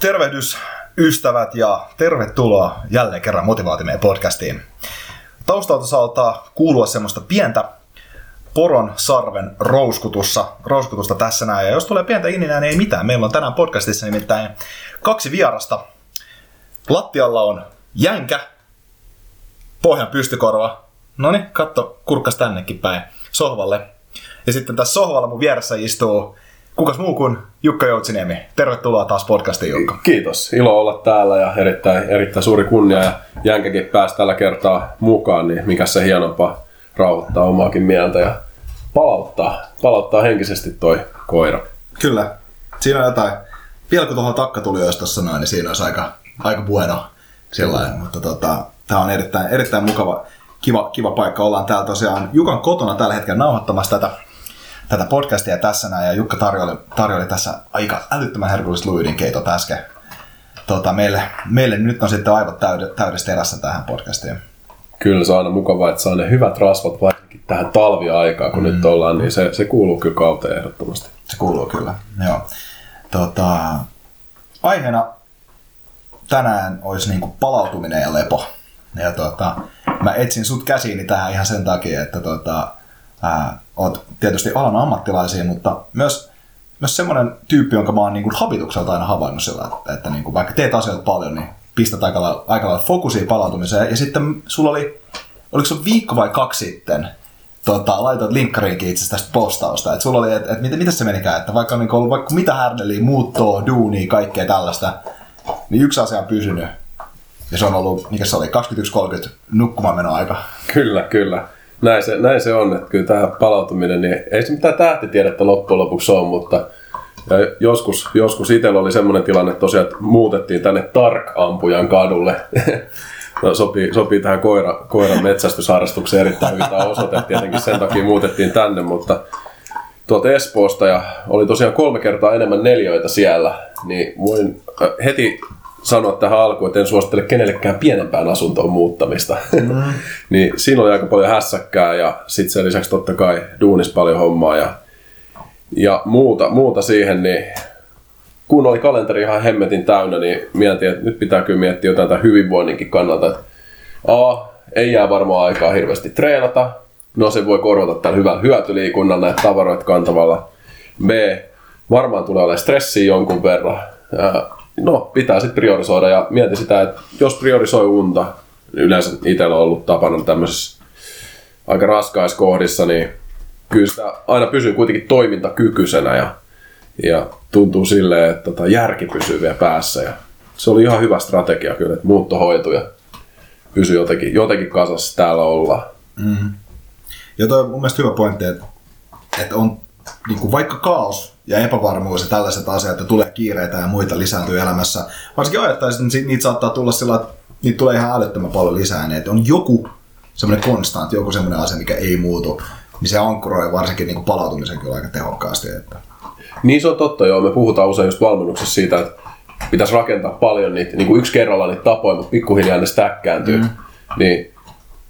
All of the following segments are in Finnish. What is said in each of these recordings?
Tervehdys ystävät ja tervetuloa jälleen kerran Motivaatimeen podcastiin. Taustalta saattaa kuulua semmoista pientä poron sarven rouskutussa, rouskutusta tässä näin. Ja jos tulee pientä ininää, niin ei mitään. Meillä on tänään podcastissa nimittäin kaksi vierasta. Lattialla on Jänkä, pohjan pystykorva. No niin, katto, kurkkas tännekin päin sohvalle. Ja sitten tässä sohvalla mun vieressä istuu kukas muu kuin Jukka Joutsiniemi. Tervetuloa taas podcastiin Jukka. Kiitos, ilo olla täällä ja erittäin, erittäin suuri kunnia ja Jänkäkin pääsi tällä kertaa mukaan, niin mikä se hienompaa rauhoittaa omaakin mieltä ja palauttaa, palauttaa henkisesti toi koira. Kyllä, siinä on jotain. Vielä kun tuohon takka tuli jos tuossa noin, niin siinä olisi aika, aika bueno sellainen, mutta tota, tämä on erittäin, erittäin mukava, kiva, kiva paikka. Ollaan täällä tosiaan Jukan kotona tällä hetkellä nauhoittamassa tätä tätä podcastia tässä näin, ja Jukka tarjoili, tarjoili tässä aika älyttömän herkullista luidinkeitot äsken. Tota, meille, meille nyt on sitten aivot täyd, täydessä terässä tähän podcastiin. Kyllä se on aina mukavaa, että saa ne hyvät rasvat varsinkin tähän talviaikaan, kun mm. nyt ollaan, niin se, se kuuluu kyllä kauteen ehdottomasti. Se kuuluu kyllä, joo. Tota, aiheena tänään olisi niinku palautuminen ja lepo. Ja tota, mä etsin sut käsiini tähän ihan sen takia, että tota, ää, oot tietysti alan ammattilaisia, mutta myös, myös semmoinen tyyppi, jonka mä oon niin kuin habitukselta aina havainnut sillä, että, että niin kuin vaikka teet asioita paljon, niin pistät aika lailla, aika lailla fokusia palautumiseen. Ja sitten sulla oli, oliko se viikko vai kaksi sitten, tota, laitoit linkkariinkin itse tästä postausta, että sulla oli, että, että miten, miten se menikään, että vaikka on niin ollut vaikka mitä härneliä, muuttoa, duunia, kaikkea tällaista, niin yksi asia on pysynyt. Ja se on ollut, mikä se oli, 21.30 nukkumaan aika. Kyllä, kyllä näin se, näin se on, että kyllä tämä palautuminen, niin ei se mitään tähtitiedettä loppujen lopuksi ole, mutta ja joskus, joskus itsellä oli semmoinen tilanne tosiaan, että muutettiin tänne Tark-ampujan kadulle. No, sopii, sopii tähän koira, koiran metsästysharrastukseen erittäin hyvin tämä osoite, tietenkin sen takia muutettiin tänne, mutta tuolta Espoosta ja oli tosiaan kolme kertaa enemmän neljöitä siellä, niin voin heti sanoa tähän alkuun, että en suosittele kenellekään pienempään asuntoon muuttamista. Mm. niin siinä oli aika paljon hässäkkää ja sitten sen lisäksi totta kai duunis paljon hommaa ja, ja muuta, muuta siihen, niin kun oli kalenteri ihan hemmetin täynnä, niin mietin, että nyt pitää kyllä miettiä jotain tämän hyvinvoinninkin kannalta, että A, ei jää varmaan aikaa hirveästi treenata, no se voi korvata tällä hyvällä hyötyliikunnalla näitä tavaroita kantavalla. B, varmaan tulee olemaan stressiä jonkun verran no, pitää sitten priorisoida ja mieti sitä, että jos priorisoi unta, niin yleensä itsellä on ollut tapana tämmöisessä aika raskaissa kohdissa, niin kyllä sitä aina pysyy kuitenkin toimintakykyisenä ja, ja tuntuu silleen, että tota, järki pysyy vielä päässä ja se oli ihan hyvä strategia kyllä, että muutto hoitui ja pysyi jotenkin, jotenkin kasassa täällä olla. Mm-hmm. Ja toi on mun mielestä hyvä pointti, että, että on niin kuin vaikka kaos ja epävarmuus ja tällaiset asiat, että tulee kiireitä ja muita lisääntyy elämässä. Varsinkin ajattaisin, että niitä saattaa tulla sillä että niitä tulee ihan älyttömän paljon lisää, niin että on joku semmoinen konstantti, joku semmoinen asia, mikä ei muutu, niin se ankkuroi varsinkin niin kuin palautumisen kyllä aika tehokkaasti. Että. Niin se on totta, joo. Me puhutaan usein just valmennuksessa siitä, että pitäisi rakentaa paljon niitä, niin kuin yksi kerralla niitä tapoja, mutta pikkuhiljaa ne stäkkääntyy. Mm. Niin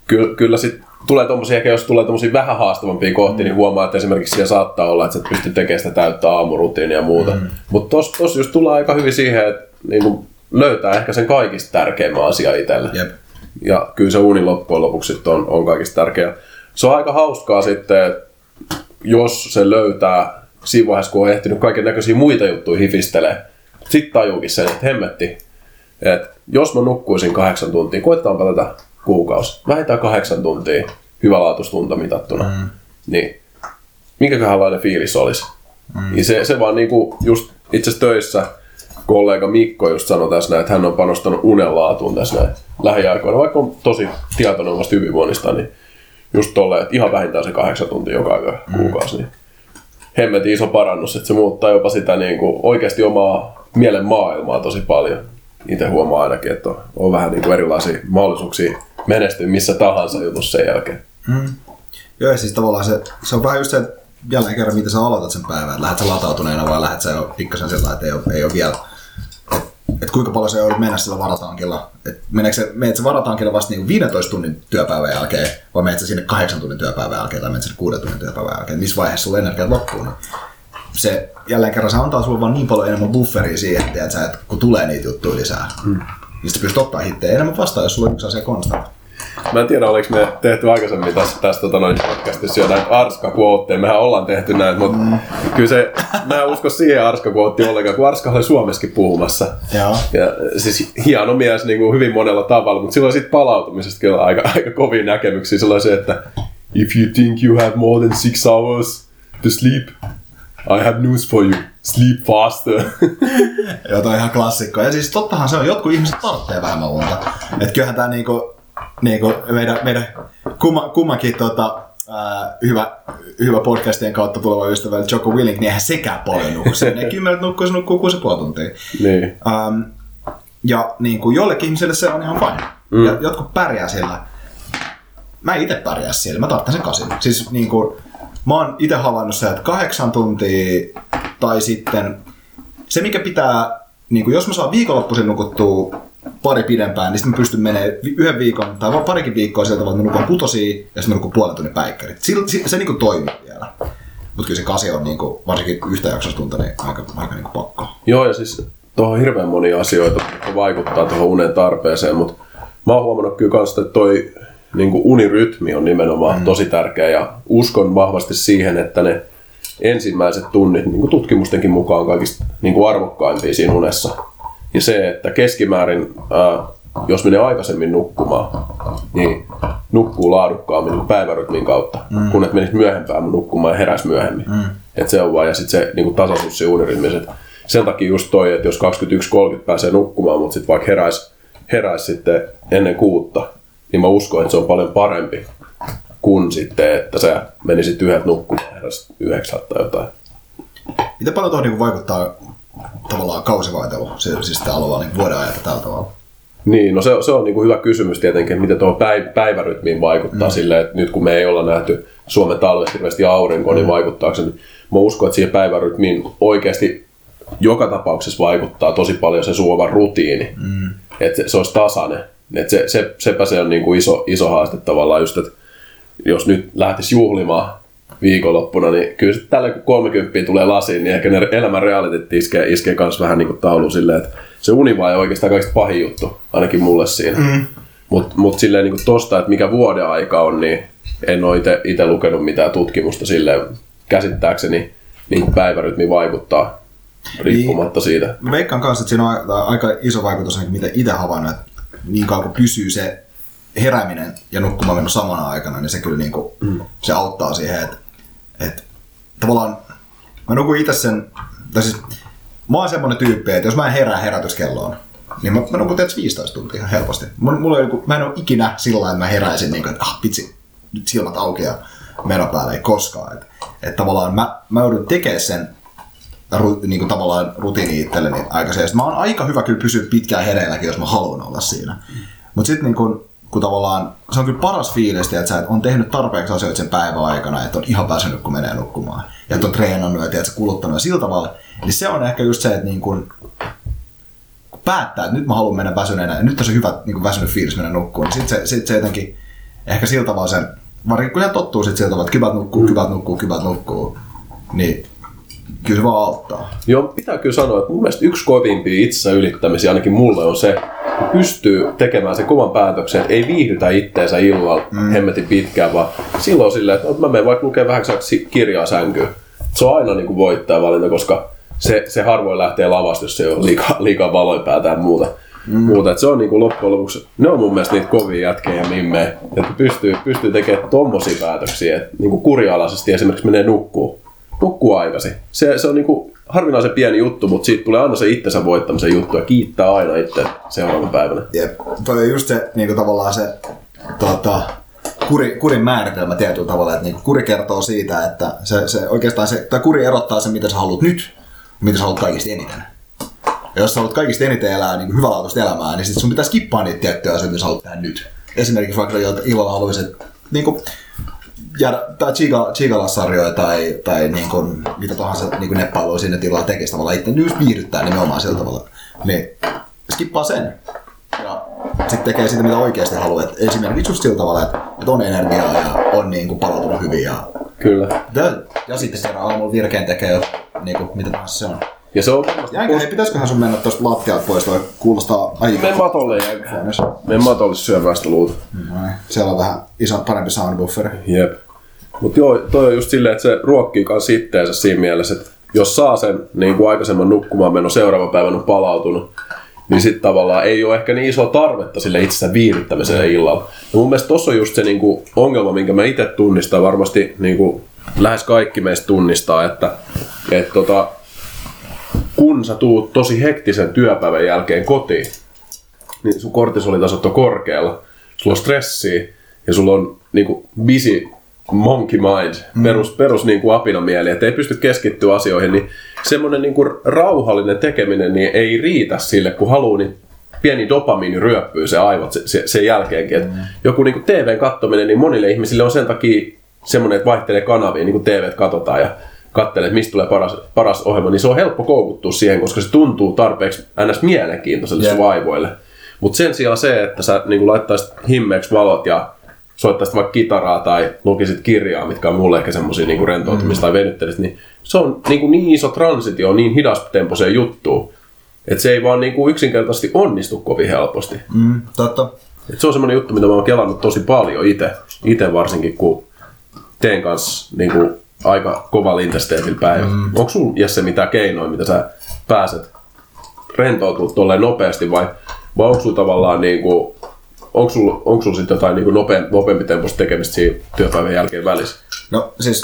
kyllä, kyllä sitten tulee tommosia, ehkä jos tulee tommosia vähän haastavampia kohtia, mm. niin huomaa, että esimerkiksi siellä saattaa olla, että sä pystyt tekemään sitä täyttä aamurutiinia ja muuta. Mm. Mutta tos, tos just tullaan aika hyvin siihen, että niin kuin löytää ehkä sen kaikista tärkeimmän asia itselle. Jep. Ja kyllä se uni loppujen lopuksi on, on kaikista tärkeä. Se on aika hauskaa sitten, jos se löytää siinä vaiheessa, kun on ehtinyt kaiken näköisiä muita juttuja hifistelee, sitten tajuukin sen, että hemmetti, että jos mä nukkuisin kahdeksan tuntia, koettaanpa tätä kuukausi. Vähintään kahdeksan tuntia hyvälaatuistunta mitattuna. Mm. Niin minkäköhänlainen fiilis olisi. Mm. Niin se, se vaan niinku just itse töissä kollega Mikko just sanoi tässä näin, että hän on panostanut unenlaatuun tässä näin lähiaikoina, vaikka on tosi tietoinen omasta hyvinvoinnista, niin just tolleen, että ihan vähintään se kahdeksan tuntia joka mm. kuukausi, niin hemmetin iso parannus, että se muuttaa jopa sitä niin kuin oikeasti omaa mielen maailmaa tosi paljon. Itse huomaa ainakin, että on, on vähän niin kuin erilaisia mahdollisuuksia menestyä missä tahansa jutussa sen jälkeen. Mm. Joo, ja siis tavallaan se, se on vähän just se, että jälleen kerran, miten sä aloitat sen päivän, että lähdet sä latautuneena vai lähdet sä jo pikkasen sillä että ei ole, ei ole vielä, että et kuinka paljon se joudut mennä sillä varatankilla, että meneekö se, menet sä varatankilla vasta niin 15 tunnin työpäivän jälkeen, vai menet sä sinne 8 tunnin työpäivän jälkeen, tai menet sinne 6 tunnin työpäivän jälkeen, missä vaiheessa sulla energiat loppuu, niin se jälleen kerran se antaa sulle vaan niin paljon enemmän bufferia siihen, että, että kun tulee niitä juttuja lisää, mm. Niin sä pystyt ottaa hitteen enemmän vastaan, jos sulla on yksi asia konstantti. Mä en tiedä, oliko me tehty aikaisemmin tässä, tässä tota, noin podcastissa jo näitä arska Mehän ollaan tehty näitä, mutta mm. kyllä se, mä en usko siihen arska ollenkaan, kun Arska oli Suomessakin puhumassa. Joo. Ja siis hieno mies niin kuin hyvin monella tavalla, mutta silloin siitä palautumisesta kyllä aika, aika kovia näkemyksiä. Silloin se, että if you think you have more than six hours to sleep, I have news for you. Sleep faster. Joo, toi on ihan klassikko. Ja siis tottahan se on, jotkut ihmiset tarvitsee vähemmän unta. Että kyllähän tää niinku, niin kuin meidän, meidän kumma, kummankin tota, ää, hyvä, hyvä podcastien kautta tuleva ystävä Joko Willink, niin eihän sekään paljon nukkuu. Ne kymmenet nukkuu, se nukkuu 6,5 tuntia. Niin. Um, ja niin kuin jollekin ihmiselle se on ihan fine. Mm. Ja jotkut pärjää sillä. Mä itse pärjää sillä, mä tarvitsen sen kasin. Siis niin kuin, mä oon itse havainnut se, että kahdeksan tuntia tai sitten se, mikä pitää, niin kuin jos mä saan viikonloppuisin nukuttua pari pidempään, niin sitten mä pystyn menemään yhden viikon tai vaan parikin viikkoa sieltä, että mä nukun kutosia ja sitten mä nukun puolen tunnin päikkärit. Se, se, se niin toimii vielä. Mutta kyllä se kasi on niin kuin, varsinkin yhtä jaksosta niin aika, aika niin kuin pakko. Joo, ja siis tuohon on hirveän monia asioita, vaikuttaa tuohon unen tarpeeseen, mutta mä oon huomannut kyllä kanssa, että toi niin kuin unirytmi on nimenomaan mm. tosi tärkeä ja uskon vahvasti siihen, että ne ensimmäiset tunnit niin kuin tutkimustenkin mukaan kaikista niin kuin arvokkaimpia siinä unessa ja se, että keskimäärin, ää, jos menee aikaisemmin nukkumaan, niin nukkuu laadukkaammin niin päivärytmin kautta, mm. kun et menisi myöhempään nukkumaan ja heräisi myöhemmin. Mm. Et se on vaan, ja sitten se niin tasaisuus se unirytmiset. Sen takia just toi, että jos 21.30 pääsee nukkumaan, mutta sitten vaikka heräisi, heräisi sitten ennen kuutta, niin mä uskon, että se on paljon parempi kuin sitten, että sä menisit yhdeltä nukkumaan heräsit yhdeksältä tai jotain. Miten paljon tuohon niin vaikuttaa tavallaan kausivaihtelu, siis tämä alueella niin vuoden ajalta tällä tavalla? Niin, no se, se on niin kuin hyvä kysymys tietenkin, että miten tuohon päivärytmiin vaikuttaa mm. sille, että nyt kun me ei olla nähty Suomen talvesta hirveästi aurinkoa, niin mm. niin vaikuttaako se, mä uskon, että siihen päivärytmiin oikeasti joka tapauksessa vaikuttaa tosi paljon se suova rutiini, mm. että se, se olisi tasainen. Että se, se, sepä se on niin kuin iso, iso haaste tavallaan just, että jos nyt lähtisi juhlimaan viikonloppuna, niin kyllä sitten tällä kun 30 tulee lasiin, niin ehkä ne elämän realitit iskee, iskee kans vähän niin kuin taulu silleen, että se uni vai oikeastaan kaikista pahin juttu, ainakin mulle siinä. Mm. Mutta mut silleen niin kuin tosta, että mikä vuoden aika on, niin en ole itse lukenut mitään tutkimusta silleen käsittääkseni niin kuin päivärytmi vaikuttaa riippumatta niin, siitä. Mä veikkaan kanssa, että siinä on aika iso vaikutus, mitä itse havainnut, että niin kauan kun pysyy se herääminen ja nukkuminen samana aikana, niin se kyllä niin kuin, mm. se auttaa siihen, että että tavallaan mä nukun itse sen, tai siis mä oon semmonen tyyppi, että jos mä en herää herätyskelloon, niin mä, mä nukun tietysti 15 tuntia ihan helposti. Mulla on joku, mä en ole ikinä sillä että mä heräisin niin kuin, että ah, vitsi, nyt silmät auki ja meno päälle, ei koskaan. Että, että tavallaan mä, mä joudun tekemään sen ru, niin kuin tavallaan rutiini itselleni aikaisesti. Mä oon aika hyvä kyllä pysyä pitkään hereilläkin, jos mä haluan olla siinä. Mutta sitten niin kun kun tavallaan se on kyllä paras fiilis, että sä on tehnyt tarpeeksi asioita sen päivän aikana, että on ihan väsynyt, kun menee nukkumaan. Ja että on treenannut ja tiedät, kuluttanut ja sillä tavalla. Eli se on ehkä just se, että niin kun, kun päättää, että nyt mä haluan mennä väsyneenä ja nyt on se hyvä niin kun väsynyt fiilis mennä nukkumaan, niin sitten se, sit se jotenkin ehkä sillä tavalla sen, varsinkin kun ihan tottuu sitten sillä tavalla, että kybät nukkuu, kybät nukkuu, kybät nukkuu, niin kyllä se vaan auttaa. Joo, pitää kyllä sanoa, että mun mielestä yksi kovimpia itsensä ylittämisiä ainakin mulle on se, pystyy tekemään sen kovan päätöksen, että ei viihdytä itteensä illalla mm. hemmetin pitkään, vaan silloin silleen, että no, mä menen vaikka lukemaan vähän kirjaa sänkyyn. Se on aina niin kuin voittajavalinta, koska se, se harvoin lähtee lavasta, jos se on liikaa, liikaa valoja päätään ja muuta. Mm. muuta. että se on niin kuin loppujen lopuksi, ne on mun mielestä niitä kovia jätkejä ja mimmejä, että pystyy, pystyy tekemään tommosia päätöksiä, että niin kuin kurialaisesti esimerkiksi menee nukkuu, nukkuu aikaisin. Se, se on niin kuin harvinaisen pieni juttu, mutta siitä tulee aina se itsensä voittamisen juttu ja kiittää aina itse seuraavan päivänä. Jep, toi on just se niin kuin tavallaan se tota, kuri, kurin määritelmä tietyllä tavalla, että niin kuri kertoo siitä, että se, se oikeastaan se, tai kuri erottaa sen, mitä sä haluat nyt, mitä sä haluat kaikista eniten. Ja jos sä haluat kaikista eniten elää niin hyvälaatuista elämää, niin sit sun pitää skippaa niitä tiettyjä asioita, mitä sä haluat tehdä nyt. Esimerkiksi vaikka illalla haluaisit niin kuin, jäädä, tai Chigalas-sarjoja tai, tai niin kuin, mitä tahansa niin neppailuja sinne tilaa tekisi tavallaan itse just viihdyttää nimenomaan sillä tavalla. Niin skippaa sen. Ja sitten tekee sitä, mitä oikeasti haluaa. Et esimerkiksi just sillä tavalla, että, että on energiaa ja on niin kuin palautunut hyvin ja Kyllä. Tää- Ja sitten kerran aamulla virkeen tekee, jo, niin kuin, mitä tahansa se on. Ja se on Jäänkä, hei, pitäisiköhän sun mennä tosta lattialta pois, toi kuulostaa aivan Me matolle jääkö. huoneessa. Me matolle syömään sitä luuta. Niin, Siellä on vähän iso, parempi soundbufferi. Jep. Mutta joo, toi on just silleen, että se ruokkii kans itteensä siinä mielessä, että jos saa sen niin kuin aikaisemman nukkumaan meno seuraava päivän on palautunut, niin sitten tavallaan ei ole ehkä niin isoa tarvetta sille itsensä viihdyttämiselle illalla. Ja mun mielestä tossa on just se niin kuin ongelma, minkä mä itse tunnistan, varmasti niin kuin lähes kaikki meistä tunnistaa, että et tota, kun sä tuut tosi hektisen työpäivän jälkeen kotiin, niin sun kortisolitasot on korkealla, sulla on stressiä ja sulla on niinku busy monkey mind, mm. perus, perus niinku apinamieli, että ei pysty keskittyä asioihin, niin semmoinen niinku rauhallinen tekeminen niin ei riitä sille, kun haluaa, niin pieni dopamiini ryöppyy se aivot se, se, sen jälkeenkin. Et Joku niinku TVn kattominen, niin monille ihmisille on sen takia semmoinen, että vaihtelee kanavia, niin kuin TVt katsotaan ja katselee, että mistä tulee paras, paras ohjelma, niin se on helppo koukuttua siihen, koska se tuntuu tarpeeksi ns. mielenkiintoiselle Jep. sun aivoille. Mutta sen sijaan se, että sä niin laittaisit himmeeksi valot ja soittaisit vaikka kitaraa tai lukisit kirjaa, mitkä on mulle ehkä semmosia niin rentoutumista tai venyttelystä, niin se on niin, kuin niin iso transitio, niin hidastempoiseen juttuun, että se ei vaan niin kuin yksinkertaisesti onnistu kovin helposti. Mm, totta. Et se on semmoinen juttu, mitä mä oon kelannut tosi paljon itse, itse varsinkin, kun teen kanssa niin kuin, aika kovalla intensiteetillä päivä. Mm. Onko sun Jesse mitään keinoja, mitä sä pääset rentoutumaan tolleen nopeasti vai, vai onko sulla tavallaan niin kuin, onko sulla, onko sulla sitten jotain niin kuin nopeam, nopeampi tempoista tekemistä siinä työpäivän jälkeen välissä? No siis,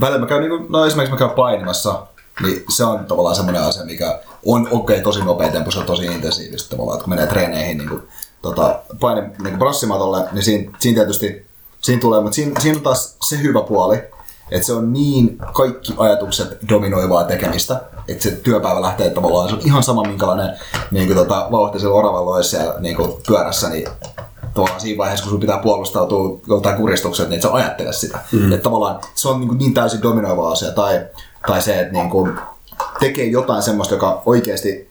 välillä mä käyn, niin kuin, no esimerkiksi mä käyn painimassa, niin se on tavallaan semmoinen asia, mikä on okei okay, tosi nopea tempo, se on tosi intensiivistä tavallaan, että kun menee treeneihin niin kuin, tota, paine niin kuin niin siinä, siinä tietysti siinä tulee, mutta siinä, siinä on taas se hyvä puoli, että se on niin kaikki ajatukset dominoivaa tekemistä, että se työpäivä lähtee tavallaan, se on ihan sama minkälainen niin kuin, tota, vauhti siellä oravalla olisi siellä niin kuin, pyörässä, niin tavallaan siinä vaiheessa, kun sun pitää puolustautua joltain kuristukselta, niin et sä ajattele sitä. Mm. Että tavallaan se on niin, kuin niin täysin dominoiva asia. Tai, tai se, että niin kuin tekee jotain semmoista, joka oikeasti...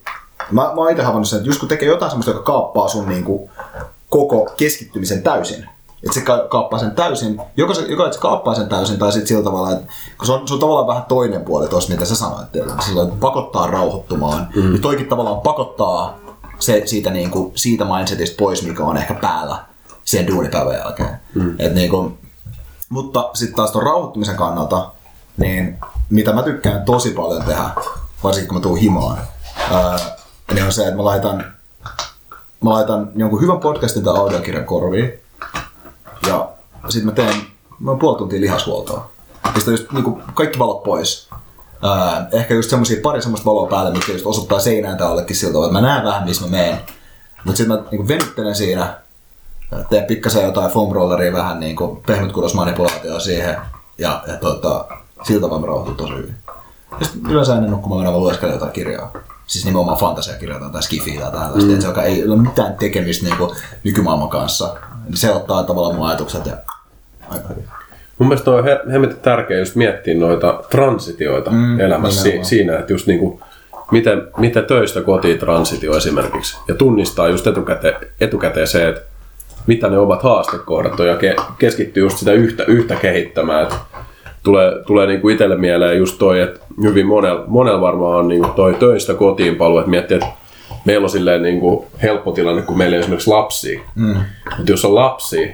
Mä, mä oon itse havainnut sen, että just kun tekee jotain semmoista, joka kaappaa sun niin kuin koko keskittymisen täysin, että se ka- kaappaa sen täysin, joko se, joko että se kaappaa sen täysin, tai sitten sillä tavalla, että kun se on, se on tavallaan vähän toinen puoli tuossa, mitä sä sanoit, että sillä pakottaa rauhoittumaan, mm. niin toikin tavallaan pakottaa se siitä, niin kuin, siitä mindsetistä pois, mikä on ehkä päällä sen duunipäivän jälkeen. Mm. Et niin kuin, mutta sitten taas tuon rauhoittumisen kannalta, niin mitä mä tykkään tosi paljon tehdä, varsinkin kun mä tuun himaan, ää, niin on se, että mä laitan, mä laitan jonkun hyvän podcastin tai audiokirjan korviin, sitten mä teen mä oon puoli tuntia lihashuoltoa. Pistän just niinku kaikki valot pois. Ää, ehkä just semmosia pari semmoista valoa päälle, mitkä just osoittaa seinään tai jollekin siltä, että mä näen vähän missä mä meen. Mutta sitten mä niinku venyttelen siinä, teen pikkasen jotain foam rolleria, vähän niinku pehmytkudosmanipulaatioa siihen. Ja, ja tota, siltä tavalla mä rauhoitun tosi hyvin. Ja sitten yleensä ennen nukkumaan mennä lueskelen jotain kirjaa. Siis nimenomaan fantasiakirjaa tai skifiä tai tällaista, mm. joka ei ole mitään tekemistä niinku nykymaailman kanssa. Se ottaa tavallaan mun ajatukset ja aika hyvin. Mun mielestä on he- hemmetin tärkeää just miettiä noita transitioita mm, elämässä nimenomaan. siinä, että just niinku, miten, miten töistä kotiin transitio esimerkiksi. Ja tunnistaa just etukäteen, etukäteen se, että mitä ne ovat haastekohdat on ja ke- keskittyy just sitä yhtä, yhtä kehittämään. Et tulee, tulee niinku itselle mieleen just toi, että hyvin monella monel varmaan on niinku toi töistä kotiin paluu, että miettii, että meillä on silleen niinku helppo tilanne, kun meillä ei esimerkiksi lapsia. Mm. Mutta jos on lapsia,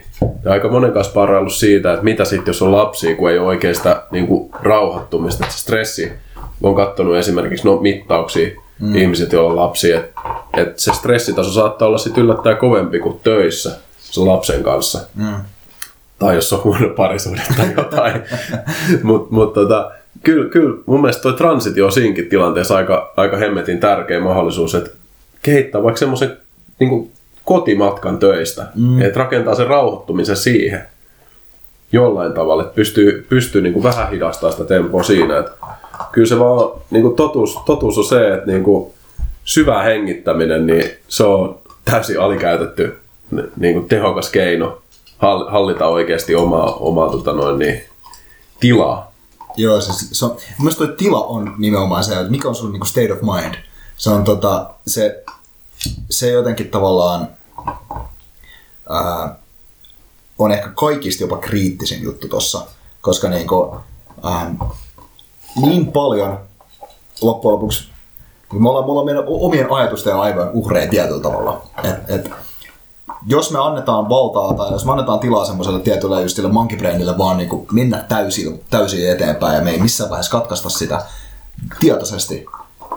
ja aika monen kanssa parailu siitä, että mitä sitten jos on lapsia, kun ei ole oikein sitä niinku rauhoittumista, että se stressi. Olen katsonut esimerkiksi no, mittauksia mm. ihmiset, joilla on lapsia, että et se stressitaso saattaa olla sitten yllättäen kovempi kuin töissä sen lapsen kanssa. Mm. Tai jos on huono parisuhde tai jotain. Mutta mut, tota, kyllä, kyllä mun mielestä toi transitio on siinkin tilanteessa aika, aika hemmetin tärkeä mahdollisuus, että kehittää vaikka semmoisen niin kotimatkan töistä, mm. että rakentaa sen rauhoittumisen siihen jollain tavalla, että pystyy, pystyy niin kuin vähän hidastamaan sitä tempoa siinä. Että kyllä se vaan, niin kuin totuus, totuus on se, että niin kuin syvä hengittäminen, niin se on täysin alikäytetty niin kuin tehokas keino hall- hallita oikeasti omaa, omaa tota noin, niin, tilaa. Joo, se, se on, mun mielestä toi tila on nimenomaan se, että mikä on sun niinku state of mind. Se on tota, se, se jotenkin tavallaan ää, on ehkä kaikista jopa kriittisin juttu tossa, koska niinku, ähm, niin paljon loppujen lopuksi me ollaan, me ollaan meidän omien ajatusten ja aivojen uhreja tietyllä tavalla. Et, et, jos me annetaan valtaa tai jos me annetaan tilaa semmoiselle tietylle just sille monkey brainille vaan niin mennä täysin, täysin eteenpäin ja me ei missään vaiheessa katkaista sitä tietoisesti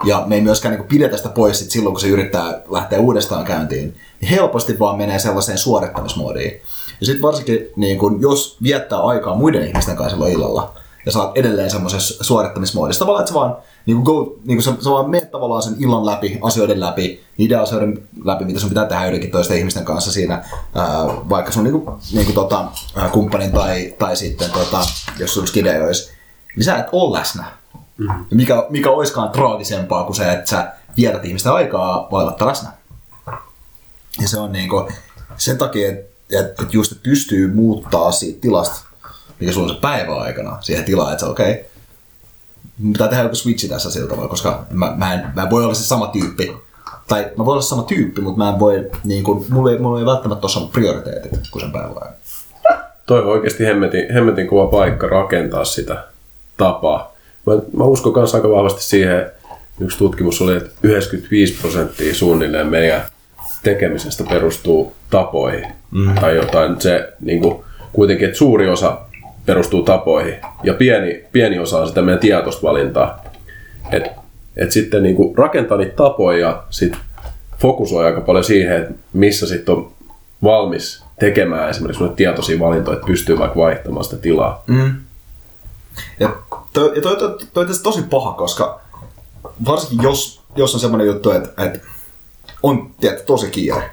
ja me ei myöskään niin pidetä sitä pois sit silloin, kun se yrittää lähteä uudestaan käyntiin, niin helposti vaan menee sellaiseen suorittamismoodiin. Ja sitten varsinkin, niin kun, jos viettää aikaa muiden ihmisten kanssa silloin illalla, ja oot edelleen semmoisessa suorittamismoodissa. Tavallaan, että sä vaan, niin kuin go, niin kuin sä, sä vaan meet tavallaan sen illan läpi, asioiden läpi, niiden asioiden läpi, mitä sun pitää tehdä joidenkin toisten ihmisten kanssa siinä, ää, vaikka sun niin kuin, niin kuin, tota, kumppanin tai, tai sitten, tota, jos sun skide olisi, niin sä et ole läsnä. Mm-hmm. Mikä, mikä oiskaan traagisempaa kuin se, että sä vietät ihmisten aikaa vailla läsnä. Ja se on niin kuin, sen takia, että että just että pystyy muuttaa siitä tilasta mikä sulla on se päivä aikana siihen tilaan, että okei, okay, pitää tehdä joku switchi tässä sillä tavalla, koska mä, mä, en, mä en voi olla se sama tyyppi. Tai mä voin olla sama tyyppi, mutta mä en voi, niin kuin, mulla, ei, mulla ei välttämättä ole sama prioriteetit kuin sen päivän aikana. Toi on oikeasti hemmetin, hemmetin kova paikka rakentaa sitä tapaa. Mä, mä uskon myös aika vahvasti siihen, yksi tutkimus oli, että 95 prosenttia suunnilleen meidän tekemisestä perustuu tapoihin. Mm. Tai jotain, se niin kuin, kuitenkin, että suuri osa perustuu tapoihin ja pieni, pieni osa on sitä meidän tietoista valintaa. Et, et sitten niin kuin rakentaa niitä tapoja ja sit fokusoi aika paljon siihen, että missä sitten on valmis tekemään esimerkiksi tietoisia valintoja, että pystyy vaikka vaihtamaan sitä tilaa. Mm. Ja toi, ja toi, toi, toi, toi tosi paha, koska varsinkin jos, jos on semmoinen juttu, että, että on tiedät, tosi kiire,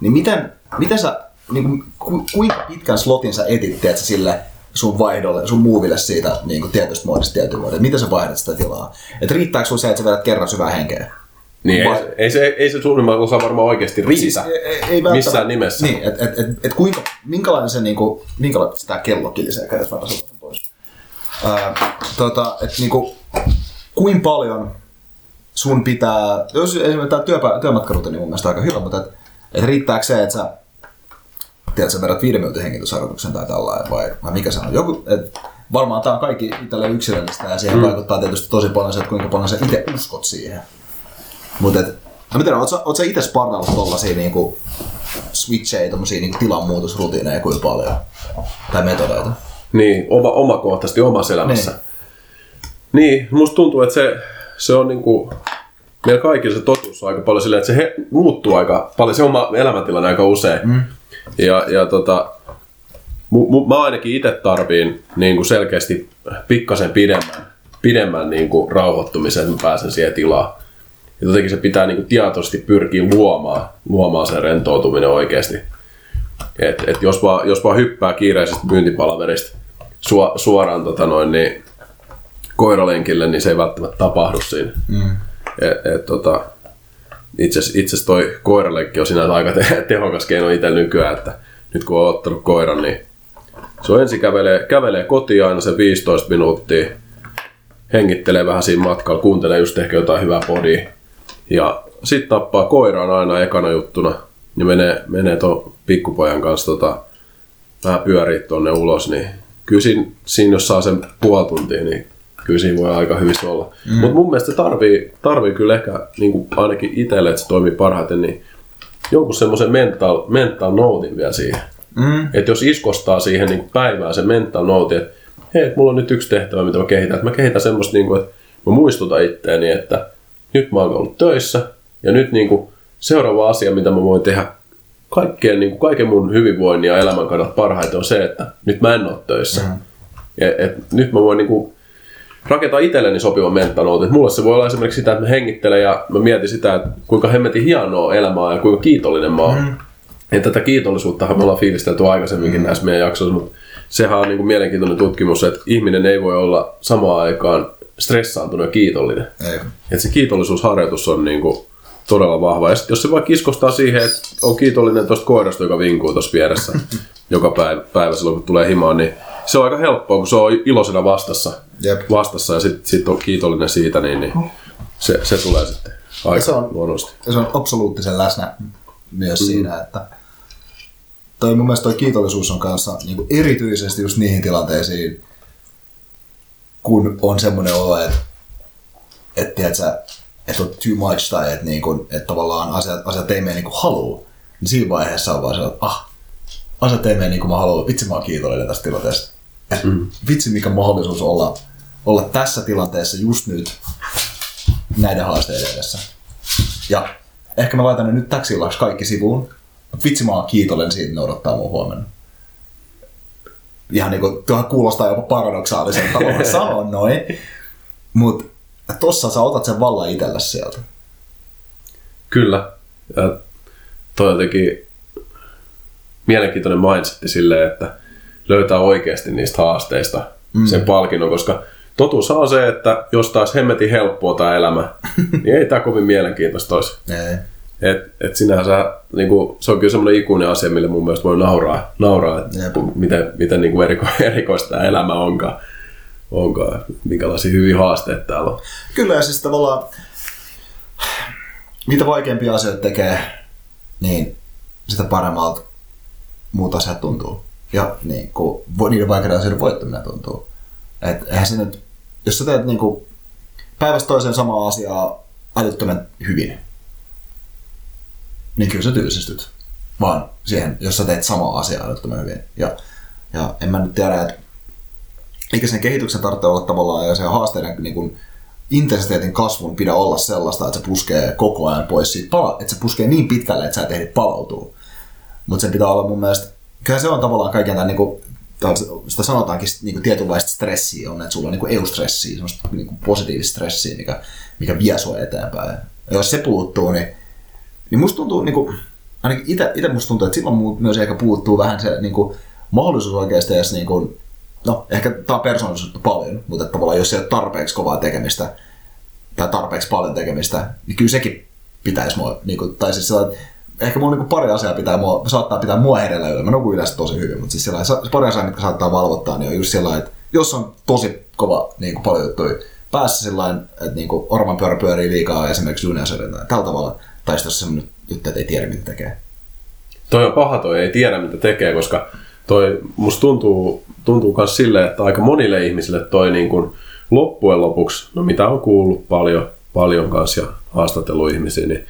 niin miten, miten sä, niin kuin, ku, kuinka pitkän slotin sä etit tiedät, sille, sun vaihdolle, sun muuville siitä niin kuin tietystä muodista tietyn muodin. Miten sä vaihdat sitä tilaa? Et riittääkö sun se, että sä vedät kerran syvää henkeä? Niin, Vai... ei, ei, se, ei se suurimman osa varmaan oikeasti riitä siis, ei, ei missään nimessä. Niin, että et, et, et kuinka, minkälainen se, niin kuin, minkälainen tämä kello kilisee kädessä. Ää, tota, et, niin kuin, paljon sun pitää, jos esimerkiksi tämä työpä, työmatkarutiini mun mielestä aika hyvä, mutta et, et riittääkö se, että sä tiedätkö, verrat viiden minuutin hengitysharjoituksen tai tällainen, vai, vai mikä se on? Joku, et, varmaan tämä on kaikki itselle yksilöllistä ja siihen mm. vaikuttaa tietysti tosi paljon se, että kuinka paljon sä itse uskot siihen. Mutta et, no mä tiedän, oot sä, itse sparraillut tollasia niinku switcheja, tommosia niinku tilanmuutosrutiineja kuin paljon? Tai metodeita? Niin, oma, omakohtaisesti omassa elämässä. Niin. niin, musta tuntuu, että se, se on niinku, meillä kaikilla se totuus on aika paljon silleen, että se he, muuttuu aika paljon, se oma elämäntilanne aika usein. Mm. Ja, ja tota, mu, mu, mä ainakin itse tarviin niin kuin selkeästi pikkasen pidemmän, pidemmän niin kuin rauhoittumisen, että mä pääsen siihen tilaan. Ja jotenkin se pitää niin kuin tietoisesti pyrkiä luomaan, luomaan sen rentoutuminen oikeasti. Et, et jos, vaan, jos vaan hyppää kiireisestä myyntipalaverista su, suoraan tota noin, niin koiralenkille, niin se ei välttämättä tapahdu siinä. Mm. Et, et, tota, itse asiassa toi koirallekin on sinänsä aika te- tehokas keino itse nykyään, että nyt kun on ottanut koiran, niin se on ensin kävelee, kävelee kotiin aina se 15 minuuttia, hengittelee vähän siinä matkalla, kuuntelee just ehkä jotain hyvää podia. Ja sitten tappaa koiraan aina ekana juttuna ja menee, menee tuon pikkupojan kanssa tota, vähän pyörii tuonne ulos, niin kyllä siinä, siinä, jos saa sen puoli tuntia, niin kyllä siinä voi aika hyvin olla. Mm. Mutta mun mielestä se tarvii, tarvii kyllä ehkä niin kuin ainakin itselle, että se toimii parhaiten, niin jonkun semmoisen mental, mental notein vielä siihen. Mm. Että jos iskostaa siihen niin päivään se mental note, että hei, mulla on nyt yksi tehtävä, mitä mä kehitän. Että mä kehitän semmoista, niin kuin, että mä muistutan itteeni, että nyt mä oon ollut töissä ja nyt niin kuin, seuraava asia, mitä mä voin tehdä kaikkeen, niin kuin, kaiken mun hyvinvoinnin ja elämän kannalta parhaiten on se, että nyt mä en ole töissä. Mm. Ja, et, nyt mä voin niin kuin, rakentaa itselleni sopivan mentalootin. Mulle se voi olla esimerkiksi sitä, että mä hengittelen ja mä mietin sitä, että kuinka hemmetin hienoa elämää ja kuinka kiitollinen mä oon. Mm. Ja tätä kiitollisuutta me ollaan fiilistelty aikaisemminkin mm. näissä meidän jaksoissa, mutta sehän on niin kuin mielenkiintoinen tutkimus, että ihminen ei voi olla samaan aikaan stressaantunut ja kiitollinen. Ei. Että se kiitollisuusharjoitus on niin kuin todella vahva. Ja jos se vaikka iskostaa siihen, että on kiitollinen tuosta koirasta, joka vinkuu tuossa vieressä joka päivä, päivä silloin, kun tulee himaan, niin se on aika helppoa, kun se on iloisena vastassa, Jep. vastassa ja sitten sit on kiitollinen siitä, niin, niin se, se tulee sitten aika se on, luonnollisesti. Se on absoluuttisen läsnä myös mm. siinä, että toi mun mielestä toi kiitollisuus on kanssa niin kuin erityisesti just niihin tilanteisiin, kun on semmoinen olo, että et, tiedätkö, että on too much tai että, niin kuin, että tavallaan asiat, asiat ei mene niin kuin haluu, niin siinä vaiheessa on vaan se, että ah, asiat ei mene niin kuin mä haluan, vitsi mä oon kiitollinen tästä tilanteesta. Mm. Vitsi mikä mahdollisuus olla, olla tässä tilanteessa just nyt näiden haasteiden edessä. Ja ehkä mä laitan ne nyt täksi illaksi kaikki sivuun, mutta vitsi mä oon kiitollinen siitä, ne odottaa mun huomenna. Ihan niinku, tuohan kuulostaa jopa paradoksaaliselta tavalla sanoa noin, mutta tossa sä otat sen vallan itselle sieltä. Kyllä. Ja toi jotenkin mielenkiintoinen mindsetti silleen, että löytää oikeasti niistä haasteista mm. sen palkinnon, koska totuus on se, että jos taas hemmetin helppoa tämä elämä, niin ei tämä kovin mielenkiintoista olisi. Et, et sinänsä, niin kuin, se on kyllä semmoinen ikuinen asia, millä mun mielestä voi nauraa, nauraa että miten, miten niin kuin eriko, erikoista tämä elämä onkaan, onkaan, minkälaisia hyviä haasteita täällä on. Kyllä ja siis tavallaan mitä vaikeampia asioita tekee, niin sitä paremmalta muut asiat tuntuu. Ja niin kuin, niiden vaikeiden asioiden voittaminen tuntuu. Et eihän se nyt, jos sä teet niin kuin, päivästä toiseen samaa asiaa älyttömän hyvin, niin kyllä sä tylsistyt. Vaan siihen, jos sä teet samaa asiaa älyttömän hyvin. Ja, ja en mä nyt tiedä, että eikä sen kehityksen tarvitse olla tavallaan ja se haasteiden niin kuin, intensiteetin kasvun pidä olla sellaista, että se puskee koko ajan pois siitä, pala- että se puskee niin pitkälle, että sä et ehdi palautua. Mutta sen pitää olla mun mielestä, kyllä se on tavallaan kaiken tämän, niin kuin, sitä sanotaankin niin kuin tietynlaista stressiä on, että sulla on niin eustressiä, semmoista niin kuin positiivista stressiä, mikä, mikä vie sua eteenpäin. Ja jos se puuttuu, niin, niin musta tuntuu, niin kuin, ainakin itse musta tuntuu, että silloin myös ehkä puuttuu vähän se niin kuin, mahdollisuus oikeasti edes niin kuin, no ehkä tämä on persoonallisuutta paljon, mutta tavallaan jos ei ole tarpeeksi kovaa tekemistä tai tarpeeksi paljon tekemistä, niin kyllä sekin pitäisi mua, niin kuin, tai siis sellainen, ehkä mulla niin pari asiaa pitää mua, saattaa pitää mua hereillä yllä. Mä nukun yleensä tosi hyvin, mutta siis sellainen, pari asiaa, mitkä saattaa valvottaa, niin on just sellainen, että jos on tosi kova niin kuin paljon juttuja päässä sellainen, että niin kuin orman pyörä pyörii liikaa esimerkiksi juniasioiden tai tällä tavalla, tai sitten jos semmoinen juttu, että ei tiedä mitä tekee. Toi on paha, toi ei tiedä mitä tekee, koska toi musta tuntuu, tuntuu myös silleen, että aika monille ihmisille toi niin kuin loppujen lopuksi, no mitä on kuullut paljon, paljon kanssa ja haastatellut ihmisiä, niin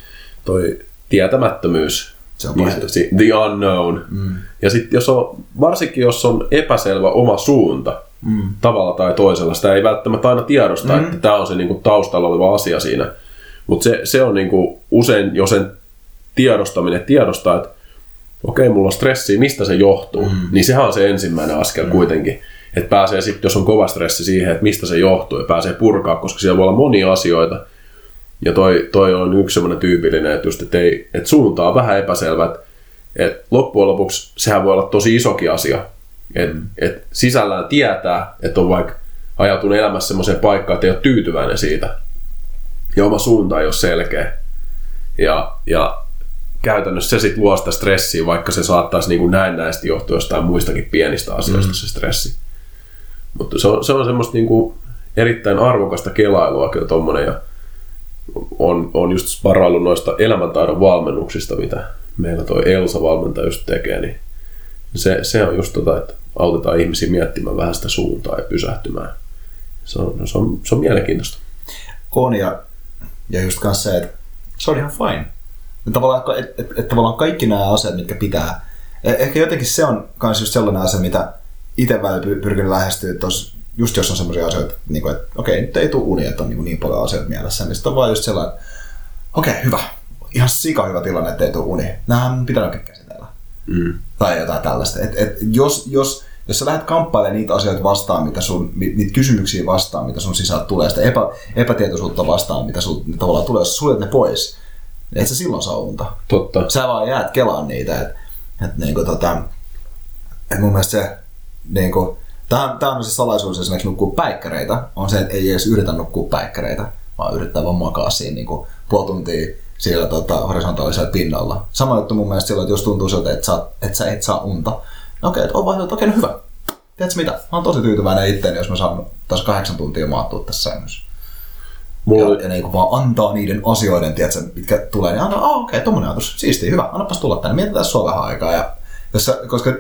toi tietämättömyys, Se on niin se- the unknown. Mm. Ja sitten jos on, varsinkin jos on epäselvä oma suunta, mm. tavalla tai toisella, sitä ei välttämättä aina tiedosta, mm. että tämä on se niinku taustalla oleva asia siinä. Mutta se, se on niinku usein jo sen tiedostaminen, tiedostaa, että okei, mulla on stressiä, mistä se johtuu, mm. niin sehän on se ensimmäinen askel mm. kuitenkin. Että pääsee sitten, jos on kova stressi siihen, että mistä se johtuu, ja pääsee purkaa, koska siellä voi olla monia asioita. Ja toi, toi on yksi semmoinen tyypillinen, että, just, että, ei, että suunta on vähän epäselvä. Että, että loppujen lopuksi sehän voi olla tosi isokin asia. Että mm. et sisällään tietää, että on vaikka ajautunut elämässä semmoiseen paikkaan, että ei ole tyytyväinen siitä. Ja oma suunta ei ole selkeä. Ja, ja käytännössä se sitten luo sitä stressiä, vaikka se saattaisi niin kuin näennäisesti johtua jostain muistakin pienistä asioista mm. se stressi. Mutta se on, se on semmoista niin kuin erittäin arvokasta kelailua kyllä tommonen ja on, on just sparailu noista elämäntaidon valmennuksista, mitä meillä toi Elsa-valmentaja just tekee, niin se, se on just tota, että autetaan ihmisiä miettimään vähän sitä suuntaa ja pysähtymään. Se on, se on, se on mielenkiintoista. On ja, ja just kanssa se, että se on ihan fine. Ja tavallaan, et, et, et, tavallaan kaikki nämä asiat, mitkä pitää. Eh- Ehkä jotenkin se on myös just sellainen asia, mitä itse välillä py- pyrkinyt lähestyä, tos, just jos on sellaisia asioita, niin kuin, että okei, nyt ei tule uni, että on niin, niin paljon asioita mielessä, niin sitten on vaan just sellainen, okei, hyvä, ihan sika hyvä tilanne, että ei tule uni. Nämähän pitää oikein käsitellä. Mm. Tai jotain tällaista. Et, et, jos, jos, jos sä lähdet kamppailemaan niitä asioita vastaan, mitä sun, niitä kysymyksiä vastaan, mitä sun sisältä tulee, sitä epä, epätietoisuutta vastaan, mitä sun tavallaan tulee, jos suljet ne pois, niin et sä silloin saa unta. Totta. Sä vaan jäät kelaan niitä, että et, niinku, tota, et mun mielestä se, niinku, Tämä, tämä on se salaisuus esimerkiksi nukkuu päikkäreitä, on se, että ei edes yritä nukkua päikkäreitä, vaan yrittää vaan makaa siinä niin kuin, puoli tuntia siellä tota, horisontaalisella pinnalla. Sama juttu mun mielestä silloin, että jos tuntuu siltä, että, sä, että sä et saa unta, no okei, että on vaan että okei, no hyvä. Tiedätkö mitä? Mä oon tosi tyytyväinen itteeni, jos mä saan taas kahdeksan tuntia maattua tässä sängyssä. Mulla, Ja, ja niin kuin vaan antaa niiden asioiden, tiedätkö, mitkä tulee, niin antaa, okei, okay, tommonen ajatus, siistiä, hyvä, annapas tulla tänne, mietitään sua vähän aikaa. Ja, Jossa, koska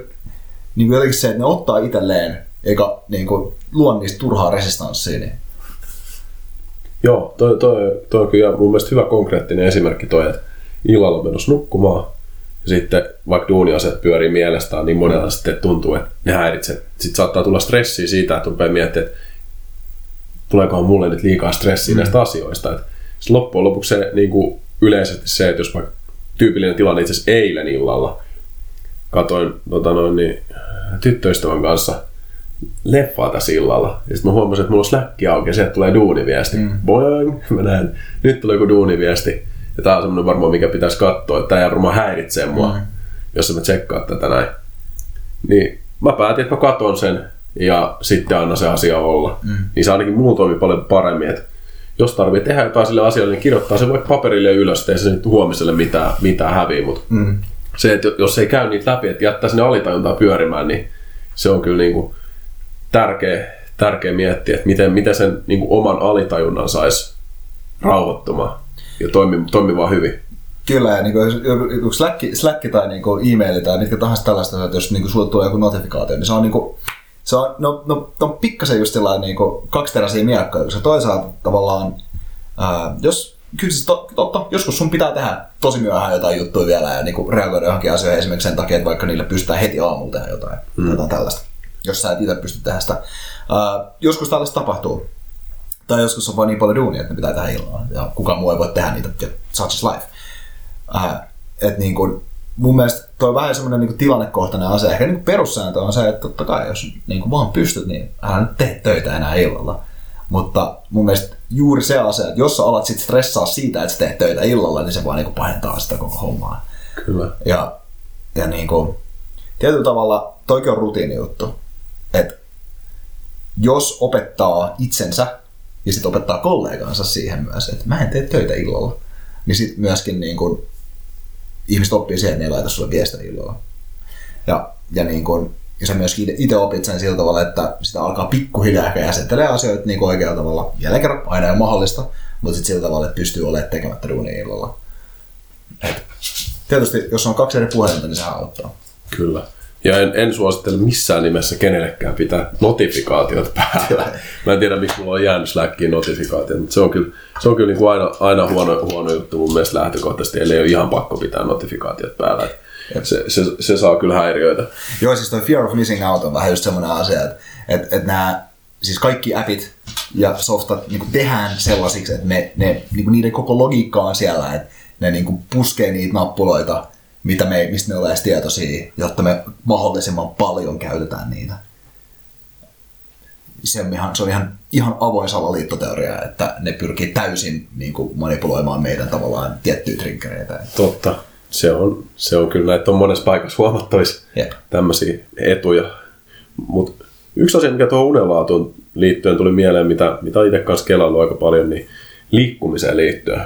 niin kuin jotenkin se, että ne ottaa itselleen, eikä niin kuin, luo niistä turhaa resistanssia, niin Joo, toi, toi, toi on kyllä mun mielestä hyvä konkreettinen esimerkki toi, että illalla menossa nukkumaan ja sitten vaikka duuniaset pyörii mielestään niin monella sitten tuntuu, että ne häiritsee. Sitten saattaa tulla stressiä siitä, että rupeaa miettimään, että tuleekohan mulle nyt liikaa stressiä mm. näistä asioista. Että loppujen lopuksi se niin kuin yleisesti se, että jos vaikka tyypillinen tilanne itse asiassa eilen illalla, katoin tota noin, niin, tyttöystävän kanssa leffaa tässä illalla. Ja sitten mä huomasin, että mulla on släkki auki ja sieltä tulee duuniviesti. Mm. Boing! Mä näen, nyt tulee joku duuniviesti. Ja tää on semmoinen varmaan, mikä pitäisi katsoa, että tää varmaan häiritsee mua, mm. jos mä tsekkaan tätä näin. Niin mä päätin, että mä katon sen ja sitten anna se asia olla. Mm. Niin se ainakin mulla toimii paljon paremmin, että jos tarvii tehdä jotain sille asialle, niin kirjoittaa se vaikka paperille ylös, ei se nyt huomiselle mitään, mitään häviä, mutta mm. se, että jos ei käy niitä läpi, että jättää sinne alitajuntaa pyörimään, niin se on kyllä niin kuin tärkeä, tärkeä miettiä, että miten, miten sen niin kuin oman alitajunnan saisi rauhoittumaan ja toimi, toimimaan hyvin. Kyllä, ja niin kuin, Slack, Slack tai niin kuin e-maili tai mitkä tahansa tällaista, että jos niin kuin, sulle tulee joku notifikaatio, niin se on, niin kuin, se on, no, no, no pikkasen just sellainen niin kuin, kaksiteräisiä miekkoja, koska toisaalta tavallaan, ää, jos kyllä siis to, totta, joskus sun pitää tehdä tosi myöhään jotain juttuja vielä ja niin kuin, reagoida johonkin asioihin esimerkiksi sen takia, että vaikka niille pystytään heti aamulla tehdä jotain, mm. jotain tällaista jos sä et itse pysty tehdä sitä. Uh, joskus tällaista tapahtuu. Tai joskus on vain niin paljon duunia, että ne pitää tehdä illalla. Ja kukaan muu ei voi tehdä niitä, ja such is life. Uh, et niin kun, mun mielestä toi on vähän semmoinen niin tilannekohtainen asia. Ehkä niin perussääntö on se, että totta kai jos niin vaan pystyt, niin älä nyt tee töitä enää illalla. Mutta mun mielestä juuri se asia, että jos sä alat sit stressaa siitä, että sä teet töitä illalla, niin se vaan niin pahentaa sitä koko hommaa. Kyllä. Ja, ja niin kuin, tietyllä tavalla toikin on rutiini juttu että jos opettaa itsensä ja sitten opettaa kollegansa siihen myös, että mä en tee töitä illalla, niin sitten myöskin niin kun, ihmiset oppii siihen, ne ei laita sulle viestiä illalla. Ja, ja, niin kun, ja sä myöskin itse opit sen sillä tavalla, että sitä alkaa pikkuhiljaa ehkä jäsentelee asioita niin oikealla tavalla. Jälleen kerran aina ole mahdollista, mutta sitten sillä tavalla, että pystyy olemaan tekemättä duunia illalla. Et, tietysti, jos on kaksi eri puhelinta, niin se auttaa. Kyllä. Ja en, en suosittele missään nimessä kenellekään pitää notifikaatiot päällä. Mä en tiedä, miksi mulla on jäänyt Slackiin notifikaatiot, mutta se on kyllä, se on kyllä niin kuin aina, aina huono, huono juttu mun mielestä lähtökohtaisesti, eli ei ole ihan pakko pitää notifikaatiot päällä. Se, se, se, saa kyllä häiriöitä. Joo, siis toi fear of missing out on vähän just semmoinen asia, että, että, että nämä siis kaikki appit ja softat niin tehdään sellaisiksi, että ne, ne, niin niiden koko logiikka on siellä, että ne niin puskee niitä nappuloita mitä me, mistä me ollaan tietoisia, jotta me mahdollisimman paljon käytetään niitä. Se on ihan, se on ihan, ihan avoin salaliittoteoria, että ne pyrkii täysin niin kuin manipuloimaan meidän tavallaan tiettyjä triggereitä. Totta. Se on, se on kyllä, että on monessa paikassa huomattavissa yep. tämmöisiä etuja. Mutta yksi asia, mikä tuohon unenlaatuun liittyen tuli mieleen, mitä, mitä itse kanssa kelannut aika paljon, niin liikkumiseen liittyen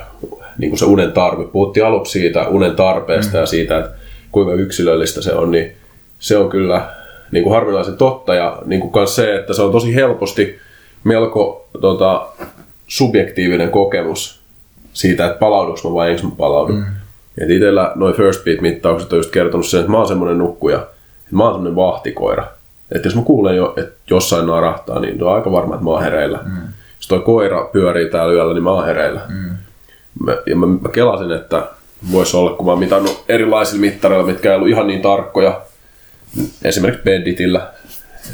niin kuin se unen tarve. Puhuttiin aluksi siitä unen tarpeesta mm. ja siitä, että kuinka yksilöllistä se on, niin se on kyllä niin kuin harvinaisen totta. Ja niin kuin myös se, että se on tosi helposti melko tota, subjektiivinen kokemus siitä, että palauduks mä vai enkö mä palaudu. Mm. Et itsellä noin first beat-mittaukset on just kertonut sen, että mä oon semmoinen nukkuja, että mä oon semmoinen vahtikoira. Että jos mä kuulen jo, että jossain narahtaa, niin on aika varma, että mä oon hereillä. Mm. Jos toi koira pyörii täällä yöllä, niin mä oon hereillä. Mm mä, ja mä, mä kelasin, että voisi olla, kun mä oon mitannut erilaisilla mittareilla, mitkä ei ollut ihan niin tarkkoja, esimerkiksi Benditillä